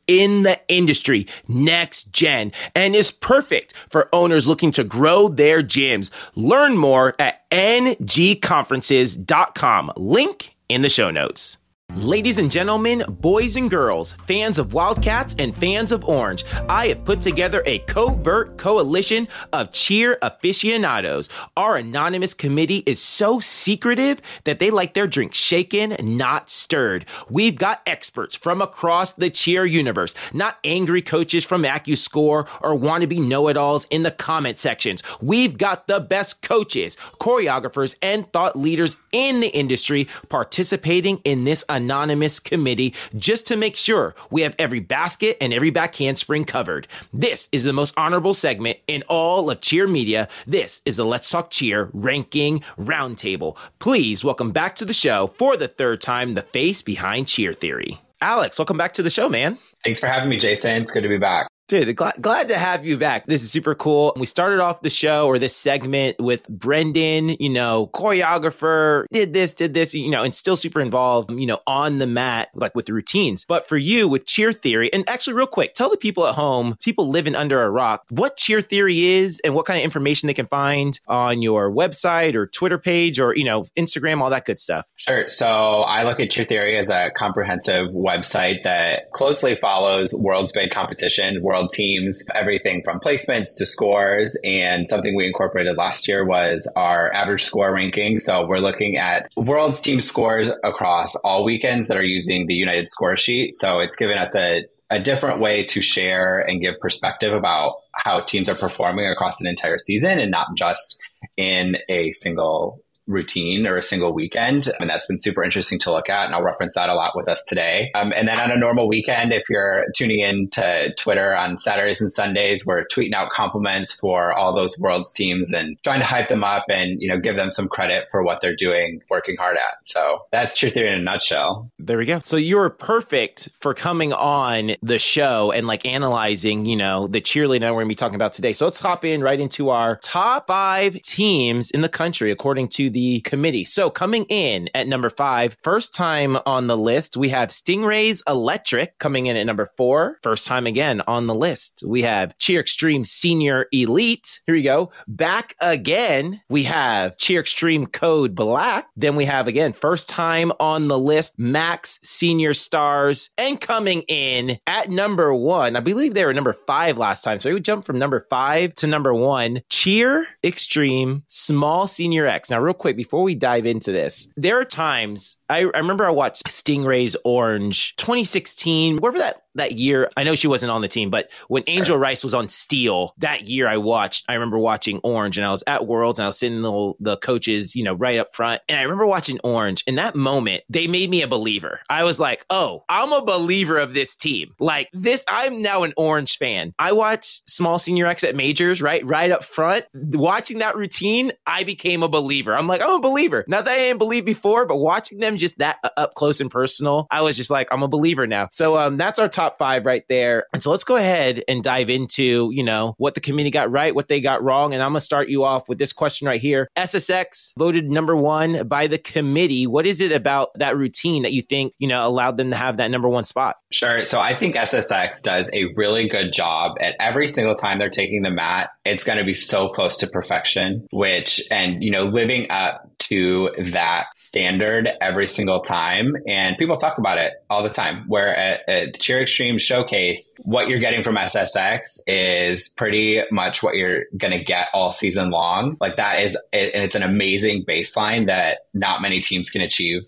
in the industry, next gen, and is perfect for owners looking to grow their gyms. Learn more at ngconferences.com. Link in the show notes. Ladies and gentlemen, boys and girls, fans of Wildcats and fans of Orange, I have put together a covert coalition of cheer aficionados. Our anonymous committee is so secretive that they like their drinks shaken, not stirred. We've got experts from across the cheer universe, not angry coaches from AccuScore or wannabe know-it-alls in the comment sections. We've got the best coaches, choreographers, and thought leaders in the industry participating in this anonymous anonymous committee just to make sure we have every basket and every back handspring covered. This is the most honorable segment in all of cheer media. This is the Let's Talk Cheer ranking roundtable. Please welcome back to the show for the third time the face behind cheer theory. Alex, welcome back to the show, man. Thanks for having me, Jason. It's good to be back. Dude, glad, glad to have you back. This is super cool. We started off the show or this segment with Brendan, you know, choreographer, did this, did this, you know, and still super involved, you know, on the mat, like with the routines. But for you with cheer theory, and actually, real quick, tell the people at home, people living under a rock, what cheer theory is and what kind of information they can find on your website or Twitter page or, you know, Instagram, all that good stuff. Sure. So I look at Cheer Theory as a comprehensive website that closely follows World's Big Competition, world teams, everything from placements to scores. And something we incorporated last year was our average score ranking. So we're looking at world's team scores across all weekends that are using the United Score Sheet. So it's given us a a different way to share and give perspective about how teams are performing across an entire season and not just in a single routine or a single weekend. And that's been super interesting to look at. And I'll reference that a lot with us today. Um, and then on a normal weekend, if you're tuning in to Twitter on Saturdays and Sundays, we're tweeting out compliments for all those world's teams and trying to hype them up and, you know, give them some credit for what they're doing, working hard at. So that's Cheer Theory in a nutshell. There we go. So you're perfect for coming on the show and like analyzing, you know, the cheerleading we're going to be talking about today. So let's hop in right into our top five teams in the country, according to the committee. So coming in at number five, first time on the list, we have Stingrays Electric coming in at number four. First time again on the list. We have Cheer Extreme Senior Elite. Here we go. Back again. We have Cheer Extreme Code Black. Then we have again, first time on the list, Max Senior Stars. And coming in at number one, I believe they were number five last time. So we jump from number five to number one. Cheer Extreme Small Senior X. Now, real quick, before we dive into this, there are times I, I remember I watched Stingrays Orange 2016, wherever that that year, I know she wasn't on the team, but when Angel Rice was on Steel that year, I watched. I remember watching Orange, and I was at Worlds, and I was sitting the the coaches, you know, right up front, and I remember watching Orange. In that moment, they made me a believer. I was like, "Oh, I'm a believer of this team. Like this, I'm now an Orange fan." I watched Small Senior X at majors, right, right up front. Watching that routine, I became a believer. I'm like, I'm a believer. Not that I didn't believe before, but watching them just that up close and personal, I was just like, I'm a believer now. So um, that's our top five right there. And so let's go ahead and dive into, you know, what the committee got right, what they got wrong. And I'm going to start you off with this question right here. SSX voted number one by the committee. What is it about that routine that you think, you know, allowed them to have that number one spot? Sure. So I think SSX does a really good job at every single time they're taking the mat. It's going to be so close to perfection, which, and, you know, living up to that standard every single time. And people talk about it all the time. Where at, at Cheer Extreme Showcase, what you're getting from SSX is pretty much what you're going to get all season long. Like that is, and it's an amazing baseline that not many teams can achieve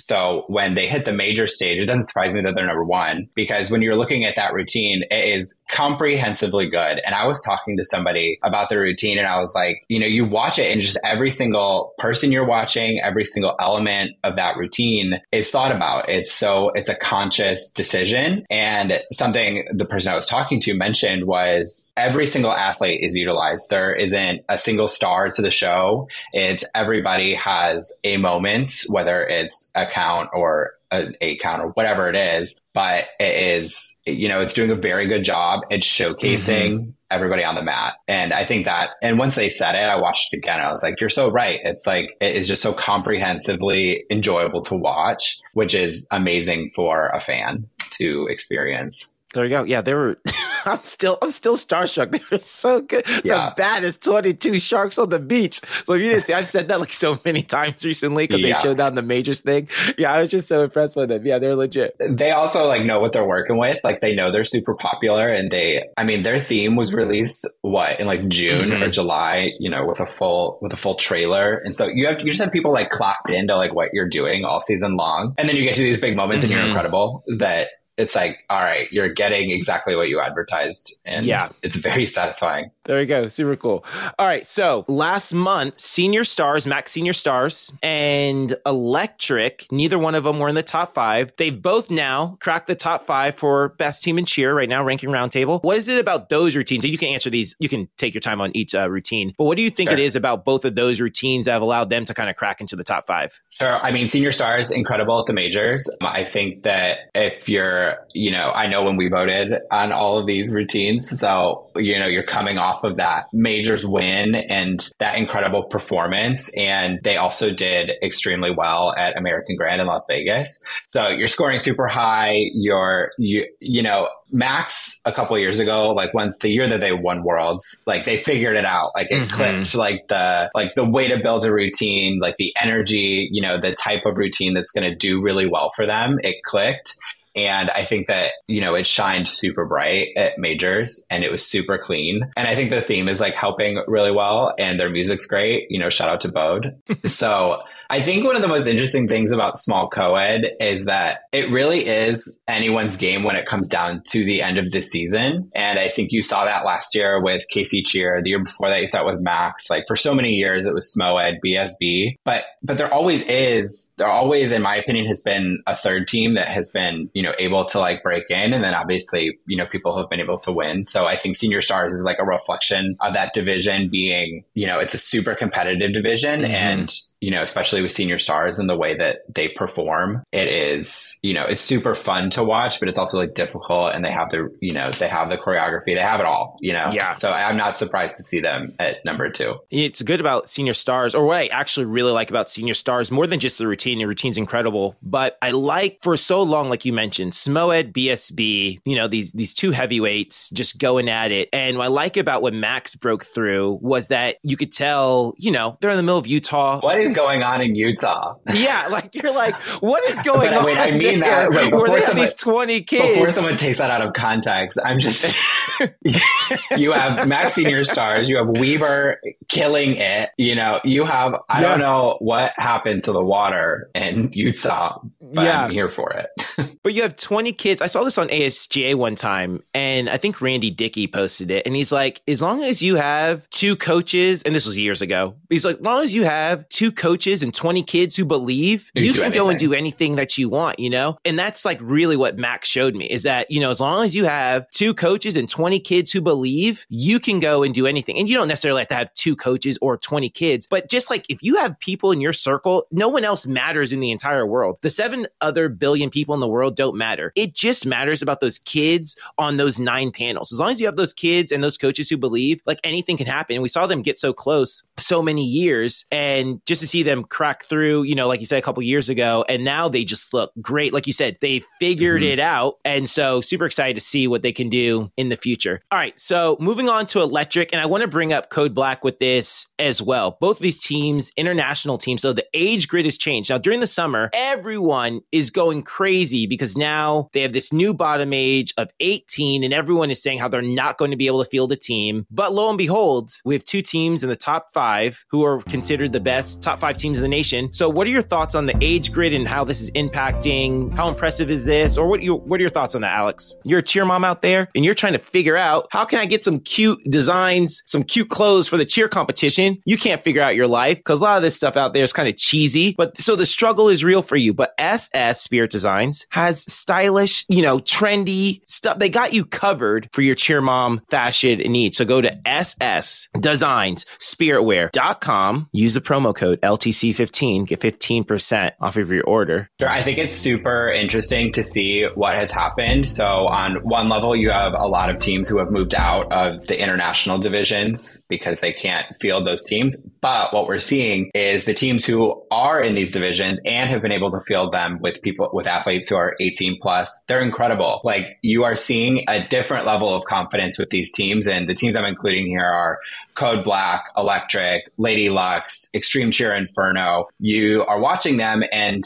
so when they hit the major stage, it doesn't surprise me that they're number one because when you're looking at that routine, it is comprehensively good. And I was talking to somebody about the routine and I was like, you know, you watch it and just every single person you're watching, every single element of that routine is thought about. It's so, it's a conscious decision. And something the person I was talking to mentioned was every single athlete is utilized. There isn't a single star to the show. It's everybody has a moment, whether it's a count or an eight count or whatever it is, but it is, you know, it's doing a very good job. It's showcasing mm-hmm. everybody on the mat. And I think that, and once they said it, I watched it again. I was like, you're so right. It's like, it is just so comprehensively enjoyable to watch, which is amazing for a fan to experience. There you go. Yeah, they were. I'm still, I'm still starstruck. They were so good. Yeah. The baddest 22 sharks on the beach. So if you didn't see, I've said that like so many times recently because yeah. they showed down the majors thing. Yeah, I was just so impressed by them. Yeah, they're legit. They also like know what they're working with. Like they know they're super popular, and they, I mean, their theme was released what in like June mm-hmm. or July. You know, with a full with a full trailer, and so you have you just have people like clocked into like what you're doing all season long, and then you get to these big moments, mm-hmm. and you're mm-hmm. incredible. That it's like, all right, you're getting exactly what you advertised. And Yeah. it's very satisfying. There you go. Super cool. All right. So last month, Senior Stars, Max Senior Stars, and Electric, neither one of them were in the top five. They've both now cracked the top five for best team and cheer right now, ranking roundtable. What is it about those routines? And you can answer these, you can take your time on each uh, routine. But what do you think Sure. it is about both of those routines that have allowed them to kind of crack into the top five? Sure. I mean, senior stars, incredible at the majors. I think that if you're, you know, I know when we voted on all of these routines, so, you know, you're coming off of that majors win and that incredible performance. And they also did extremely well at American Grand in Las Vegas. So you're scoring super high. You're, you, you know, Max a couple years ago, like once the year that they won worlds, like they figured it out. Like it Mhm. clicked, like the like the way to build a routine, like the energy, you know, the type of routine that's gonna do really well for them. It clicked. And I think that, you know, it shined super bright at majors and it was super clean. And I think the theme is like helping really well and their music's great. You know, shout out to Bode. so I think one of the most interesting things about small co-ed is that it really is anyone's game when it comes down to the end of the season. And I think you saw that last year with KC Cheer. The year before that, you saw it with Max. Like for so many years, it was SMOED, BSB. But but there always is. There always, in my opinion, has been a third team that has been you know able to like break in, and then obviously you know people have been able to win. So I think Senior Stars is like a reflection of that division being you know it's a super competitive division, Mhm. and you know especially with Senior Stars and the way that they perform, it is you know it's super fun to watch, but it's also like difficult, and they have the you know they have the choreography, they have it all, you know. Yeah. So I'm not surprised to see them at number two. It's good about senior stars, or what I actually really like about senior stars, more than just the routine. The routine's incredible, but I like for so long, like you mentioned, Smoed, BSB, you know, these these two heavyweights just going at it. And what I like about when Max broke through was that you could tell, you know, they're in the middle of Utah. What is going on in Utah? Yeah, like you're like, what is going But, on? wait, I mean there? that, wait, where before someone- these twenty kids. Before someone takes that out of context, I'm just you have Max Senior Stars, you have Weber killing it. You know, you have I Yeah. don't know what happened to the water in Utah, but Yeah. I'm here for it. But you have 20 kids. I saw this on ASGA one time, and I think Randy Dickey posted it. And he's like, as long as you have two coaches, and this was years ago, he's like, as long as you have two coaches and 20 kids who believe, You you, can do go and do anything that you want, you know? And that's like really what Max showed me is that, you know, as long as you have two coaches and 20 kids who believe, you can go and do anything. And you don't necessarily have to have two coaches or 20 kids, but just like if you have people in your circle, no one else matters in the entire world. The seven other billion people in the world don't matter. It just matters about those kids on those nine panels. As long as you have those kids and those coaches who believe, like anything can happen. And we saw them get so close so many years. And just to see them crack through, you know, like you said a couple years ago, and now they just look great. Like you said, they figured Mhm. it out. And so super excited to see what they can do in the future. All right. So moving on to electric, and I want to bring up Code Black with this as well. Both of these teams, international teams. So the age grid has changed. Now during the summer, everyone is going crazy because now they have this new bottom age of 18 and everyone is saying how they're not going to be able to field a team. But lo and behold, we have two teams in the top five who are considered the best top five teams in the nation. So what are your thoughts on the age grid and how this is impacting? How impressive is this? Or what, you, what are your thoughts on that, Alex? You're a cheer mom out there and you're trying to figure out how can I get some cute designs, some cute clothes for the cheer competition? You can't figure out your life because a lot of this stuff out there is kind of cheesy. But so the struggle is real for you. But SS Spirit Designs has stylish, you know, trendy stuff. They got you covered for your cheer mom fashion needs. So go to SS Designs Spiritwear.com. Use the promo code LTC15. Get 15% off of your order. Sure. I think it's super interesting to see what has happened. So on one level, you have a lot of teams who have moved out of the international divisions because they can't field those teams. But what we're seeing is the teams who are in these divisions and have been able to field them with people, with athletes who are 18 plus, they're incredible. Like you are seeing a different level of confidence with these teams. And the teams I'm including here are Code Black, Electric, Lady Lux, Extreme Cheer Inferno. You are watching them and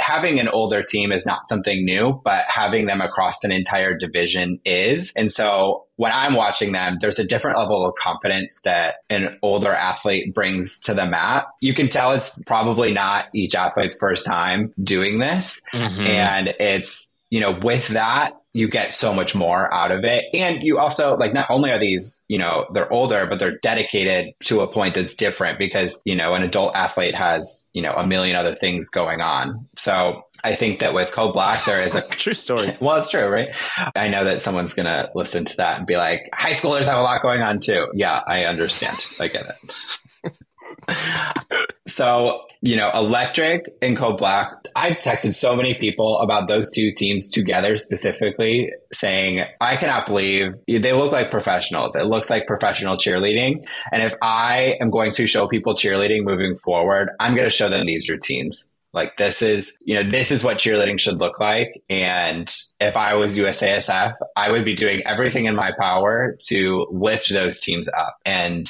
having an older team is not something new, but having them across an entire division is. And so when I'm watching them, there's a different level of confidence that an older athlete brings to the mat. You can tell it's probably not each athlete's first time doing this. Mm-hmm. And it's, you know, with that, you get so much more out of it. And you also, like, not only are these, you know, they're older, but they're dedicated to a point that's different because, you know, an adult athlete has, you know, a million other things going on. So I think that with Code Black, there is a true story. Well, it's true, right? I know that someone's going to listen to that and be like, high schoolers have a lot going on too. Yeah, I understand. I get it. so, you know, Electric and Code Black, I've texted so many people about those two teams together specifically saying, I cannot believe they look like professionals. It looks like professional cheerleading. And if I am going to show people cheerleading moving forward, I'm going to show them these routines. Like this is, you know, this is what cheerleading should look like. And if I was USASF, I would be doing everything in my power to lift those teams up and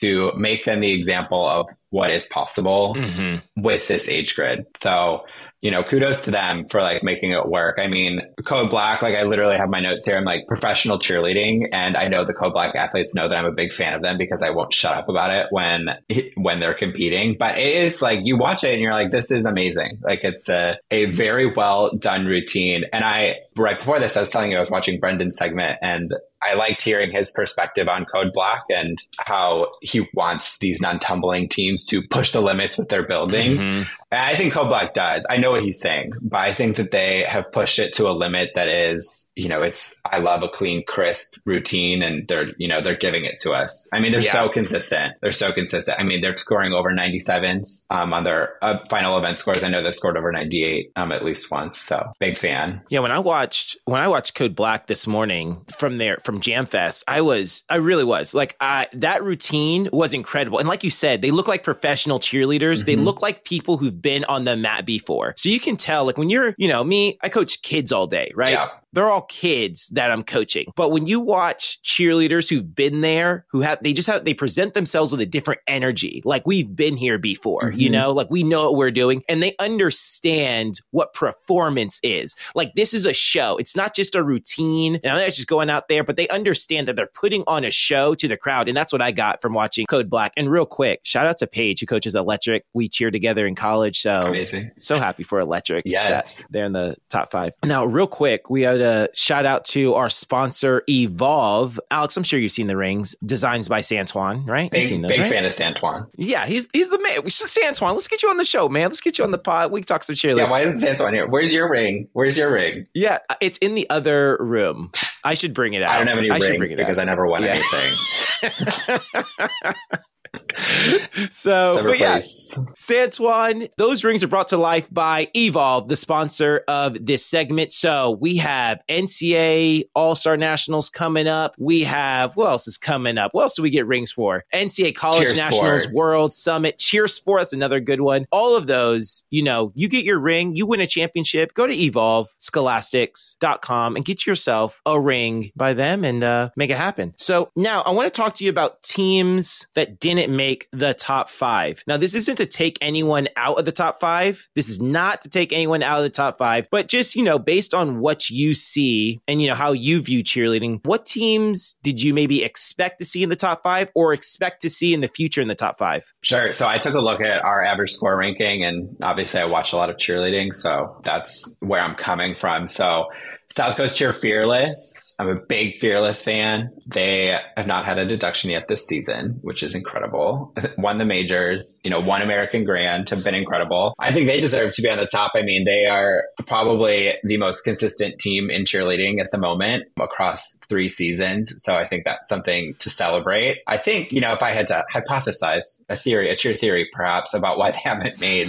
to make them the example of what is possible mm-hmm. with this age grid. So you know, kudos to them for like making it work. I mean, Code Black, like I literally have my notes here. I'm like professional cheerleading. And I know the Code Black athletes know that I'm a big fan of them because I won't shut up about it when, when they're competing. But it is like you watch it and you're like, this is amazing. Like it's a, a very well done routine. And I, right before this, I was telling you I was watching Brendan's segment and I liked hearing his perspective on Code Black and how he wants these non tumbling teams to push the limits with their building. Mm-hmm. I think Code Black does. I know what he's saying, but I think that they have pushed it to a limit that is, you know, it's, I love a clean, crisp routine and they're, you know, they're giving it to us. I mean, they're yeah. so consistent. They're so consistent. I mean, they're scoring over 97s um, on their uh, final event scores. I know they've scored over 98 um, at least once. So big fan. Yeah. When I watched, when I watched Code Black this morning from there, from JAMfest, I was, I really was like, I, that routine was incredible. And like you said, they look like professional cheerleaders. Mm-hmm. They look like people who've been on the mat before. So you can tell, like when you're, you know, me, I coach kids all day, right? Yeah they're all kids that I'm coaching. But when you watch cheerleaders who've been there, who have, they just have, they present themselves with a different energy. Like we've been here before, mm-hmm. you know, like we know what we're doing and they understand what performance is. Like this is a show. It's not just a routine. And I'm not just going out there, but they understand that they're putting on a show to the crowd. And that's what I got from watching Code Black. And real quick, shout out to Paige, who coaches Electric. We cheer together in college. So Amazing. so happy for Electric. Yes. They're in the top five. Now, real quick, we have to shout out to our sponsor, Evolve. Alex, I'm sure you've seen the rings, designs by Santuan, right? Big, you've seen those, big right? fan of Santuan. Yeah, he's he's the man. We should Santuan. Let's get you on the show, man. Let's get you on the pod. We can talk some cheerleading. Yeah, why is Santuan here? Where's your ring? Where's your ring? Yeah, it's in the other room. I should bring it out. I don't have any I rings because out. I never won yeah. anything. so, but yeah, Santuan, those rings are brought to life by Evolve, the sponsor of this segment. So we have NCAA All Star Nationals coming up. We have, what else is coming up? What else do we get rings for? NCAA College Cheer Nationals Sport. World Summit, CheerSport, that's another good one. All of those, you know, you get your ring, you win a championship, go to Evolve, scholastics.com and get yourself a ring by them and uh, make it happen. So now I want to talk to you about teams that didn't didn't make the top five. Now, this isn't to take anyone out of the top five. This is not to take anyone out of the top five, but just, you know, based on what you see and, you know, how you view cheerleading, what teams did you maybe expect to see in the top five or expect to see in the future in the top five? Sure. So I took a look at our average score ranking, and obviously I watch a lot of cheerleading. So that's where I'm coming from. So South Coast Cheer Fearless I'm a big Fearless fan. They have not had a deduction yet this season, which is incredible. won the majors, you know, won American Grand have been incredible. I think they deserve to be on the top. I mean, they are probably the most consistent team in cheerleading at the moment across three seasons. So I think that's something to celebrate. I think, you know, if I had to hypothesize a theory, a cheer theory perhaps about why they haven't made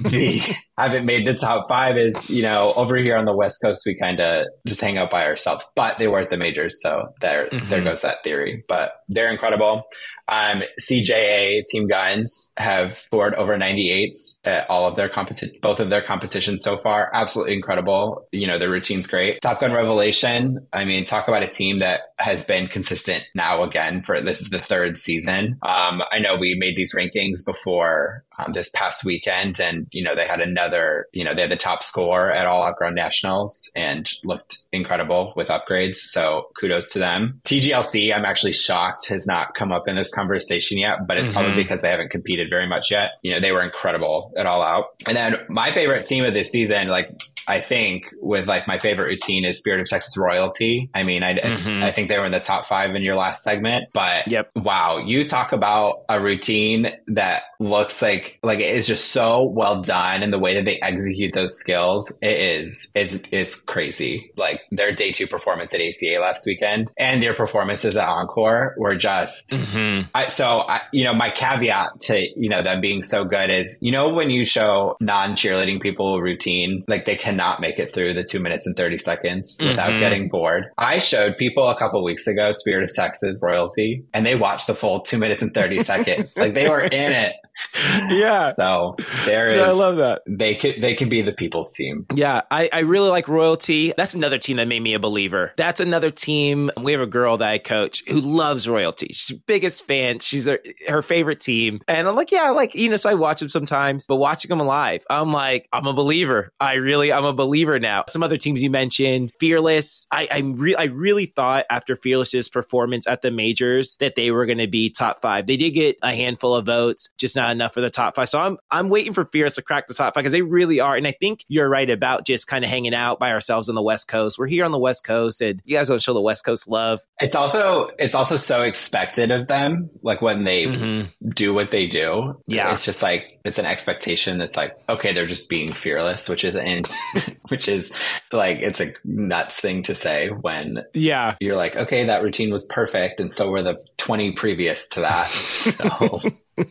the haven't made the top five is, you know, over here on the West Coast, we kind of just hang out by ourselves, but they were at the majors. So there, mm-hmm. there goes that theory, but they're incredible. Um, CJA Team Guns have scored over 98s at all of their competition, both of their competitions so far. Absolutely incredible. You know, the routine's great. Top Gun Revelation. I mean, talk about a team that has been consistent now again for this is the third season. Um, I know we made these rankings before um, this past weekend and, you know, they had another, you know, they had the top score at all outgrown nationals and looked incredible with upgrades. So kudos to them. TGLC, I'm actually shocked has not come up in this conversation yet, but it's mm-hmm. probably because they haven't competed very much yet. You know, they were incredible at all out. And then my favorite team of this season, like I think with like my favorite routine is Spirit of Texas Royalty. I mean, I, Mhm. I think they were in the top five in your last segment, but Yep. wow, you talk about a routine that looks like like it is just so well done and the way that they execute those skills, it is it's it's crazy. Like their day two performance at ACA last weekend and their performances at Encore were just hmm I, so I, you know, my caveat to you know them being so good is you know when you show non cheerleading people a routine, like they cannot make it through the two minutes and thirty seconds without Mhm. getting bored. I showed people a couple weeks ago Spirit of Texas royalty, and they watched the full two minutes and thirty seconds. Like they were in it. Yeah. So there is. Yeah, I love that. they could they could be the people's team. Yeah, I, I really like Royalty. That's another team that made me a believer. That's another team. We have a girl that I coach who loves Royalty. She's biggest fan. She's her, her favorite team. And I'm like, yeah, I like, you know, so I watch them sometimes, but watching them live, I'm like, I'm a believer. I really, I'm a believer now. Some other teams you mentioned, Fearless. I, I'm re- I really thought after Fearless's performance at the majors that they were going to be top five. They did get a handful of votes, just not enough for the top five. So I'm, I'm waiting for Fearless to crack the top five because they really are. And I think you're right about just kind of hanging out by ourselves on the West Coast. We're here on the West Coast and you guys don't show the West Coast love. It's also it's also so expected of them. Like when they Mhm. do what they do. Yeah. It's just like it's an expectation that's like, okay, they're just being fearless, which is which is like it's a nuts thing to say when Yeah. you're like, okay, that routine was perfect, and so were the twenty previous to that. So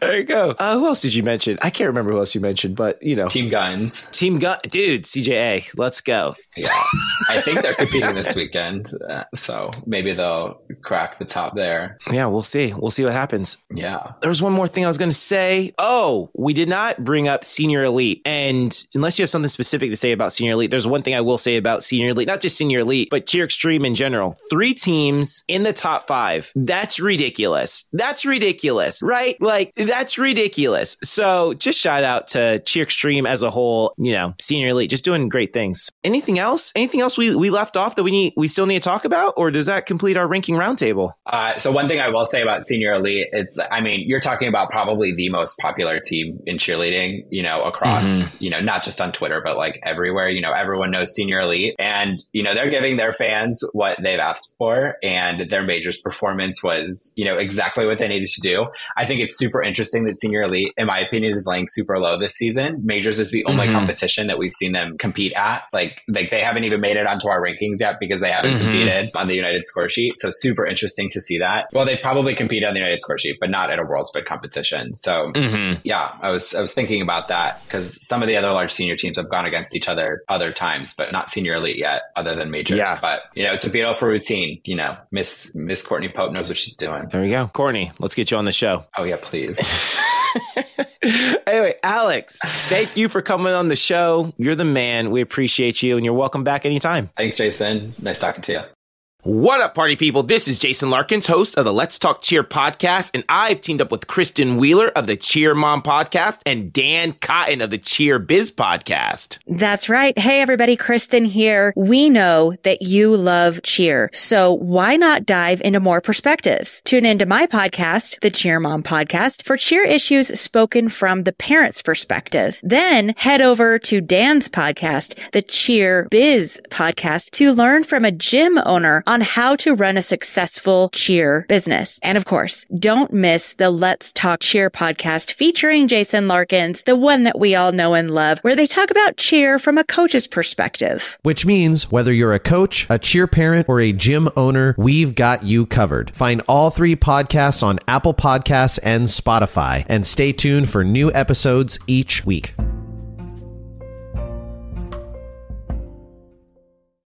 there you go. Uh, who else did you mention? I can't remember who else you mentioned, but you know, Team Guns, Team Gun, dude, CJA, let's go. yeah, I think they're competing this weekend, uh, so maybe they'll crack the top there. Yeah, we'll see. We'll see what happens. Yeah, There was one more thing I was going to say. Oh, we did not bring up Senior Elite. And unless you have something specific to say about Senior Elite, there's one thing I will say about Senior Elite, not just Senior Elite, but Cheer Extreme in general. Three teams in the top five. That's ridiculous. That's ridiculous, right? Like, that's ridiculous. So just shout out to Cheer Extreme as a whole, you know, Senior Elite, just doing great things. Anything else? Anything else we, we left off that we need, we still need to talk about? Or does that complete our ranking roundtable? Uh, so one thing I will say about Senior Elite, it's, I mean, you're talking about probably the most popular team in cheerleading, you know, across, you know, not just on Twitter, but like everywhere, you know, everyone knows Senior Elite and, you know, they're giving their fans what they've asked for and their majors performance was, you know, exactly what they needed to do. I think it's super interesting that Senior Elite, in my opinion, is laying super low this season. Majors is the only Mhm. competition that we've seen them compete at. Like, like they haven't even made it onto our rankings yet because they haven't Mhm. competed on the United score sheet. So super interesting to see that. Well, they probably compete on the United score sheet, but not at a world split competition. So Mm-hmm. yeah, I was I was thinking about that because some of the other large senior teams have gone against each other other times, but not senior elite yet, other than majors. Yeah. But you know, it's a beautiful routine. You know, Miss Miss Courtney Pope knows what she's doing. There we go. Courtney, let's get you on the show. Oh yeah, please. anyway, Alex, thank you for coming on the show. You're the man. We appreciate you, and you're welcome back anytime. Thanks, Jason. Nice talking to you. What up, party people? This is Jason Larkins, host of the Let's Talk Cheer podcast, and I've teamed up with Kristen Wheeler of the Cheer Mom podcast and Dan Cotton of the Cheer Biz podcast. That's right. Hey, everybody, Kristen here. We know that you love cheer. So why not dive into more perspectives? Tune into my podcast, the Cheer Mom podcast, for cheer issues spoken from the parent's perspective. Then head over to Dan's podcast, the Cheer Biz podcast, to learn from a gym owner on how to run a successful cheer business. And of course, don't miss the Let's Talk Cheer podcast featuring Jason Larkins, the one that we all know and love, where they talk about cheer from a coach's perspective. Which means whether you're a coach, a cheer parent, or a gym owner, we've got you covered. Find all three podcasts on Apple Podcasts and Spotify, and stay tuned for new episodes each week.